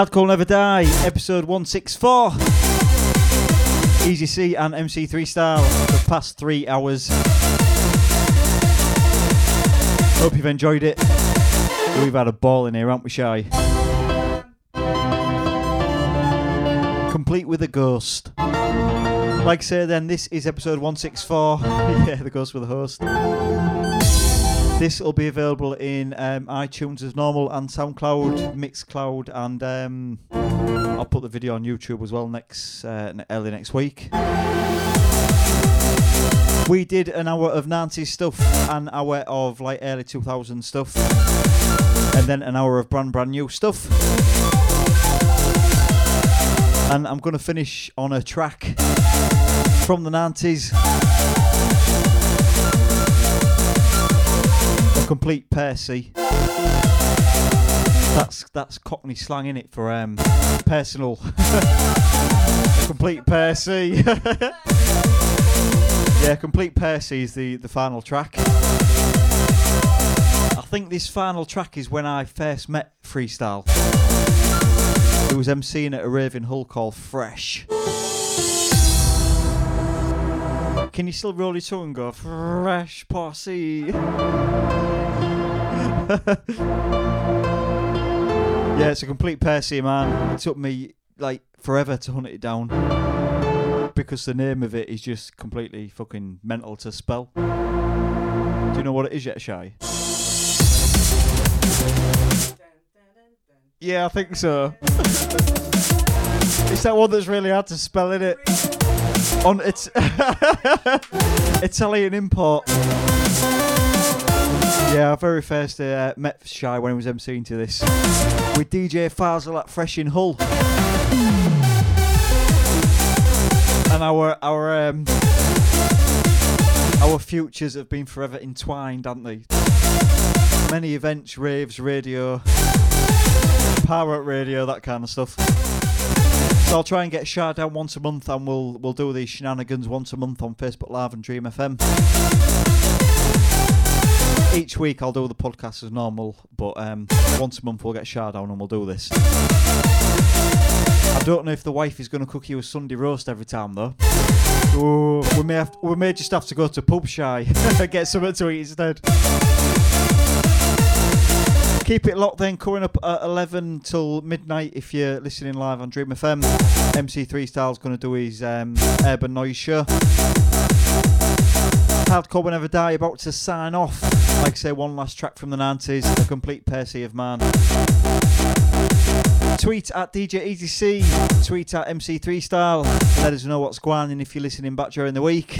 Hardcore Never Die, episode 164. Easy C and MC Freestyle for the past three hours. Hope you've enjoyed it. We've had a ball in here, aren't we, Shy? Complete with a ghost. Like I say, then, this is episode 164. yeah, the ghost with a host. This will be available in um, iTunes as normal and SoundCloud, Mixcloud, and um, I'll put the video on YouTube as well next uh, early next week. We did an hour of 90s stuff, an hour of like early 2000 stuff, and then an hour of brand brand new stuff. And I'm going to finish on a track from the 90s. Complete Percy. That's that's Cockney slang in it for um personal. Complete Percy. yeah, complete Percy is the the final track. I think this final track is when I first met freestyle. It was emceeing at a rave in Hull called Fresh. Can you still roll your tongue and go fresh posse? yeah, it's a complete Percy, man. It took me like forever to hunt it down because the name of it is just completely fucking mental to spell. Do you know what it is yet, Shy? Yeah, I think so. it's that one that's really hard to spell, is it? On it's Italian import. Yeah, I very first uh, met Shy when he was emceeing to this with DJ Fazel at Fresh in Hull, and our our um, our futures have been forever entwined, haven't they? Many events, raves, radio, power at radio, that kind of stuff. So I'll try and get Shy down once a month, and we'll we'll do these shenanigans once a month on Facebook Live and Dream FM. Each week I'll do the podcast as normal, but um, once a month we'll get Shah down and we'll do this. I don't know if the wife is going to cook you a Sunday roast every time though. Ooh, we may have, we may just have to go to pub shy, and get something to eat instead. Keep it locked then, coming up at 11 till midnight if you're listening live on Dream FM. MC Freestyle's going to do his um, Urban Noise show. Hardcore Will Die about to sign off. Like I say, one last track from the 90s, a complete Percy of man. Tweet at DJ Easy C, tweet at MC Freestyle. Let us know what's going on if you're listening back during the week.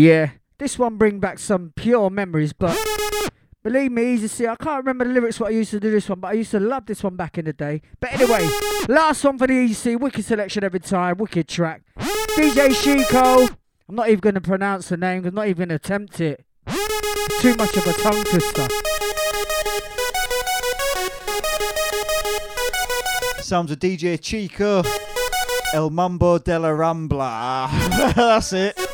Yeah, this one bring back some pure memories, but believe me, easy to see. I can't remember the lyrics what I used to do this one, but I used to love this one back in the day. But anyway, last one for the easy. Wicked selection every time, wicked track. DJ Chico. I'm not even going to pronounce the name. I'm not even going to attempt it. Too much of a tongue twister. Sounds of DJ Chico. El Mambo de la Rambla. That's it.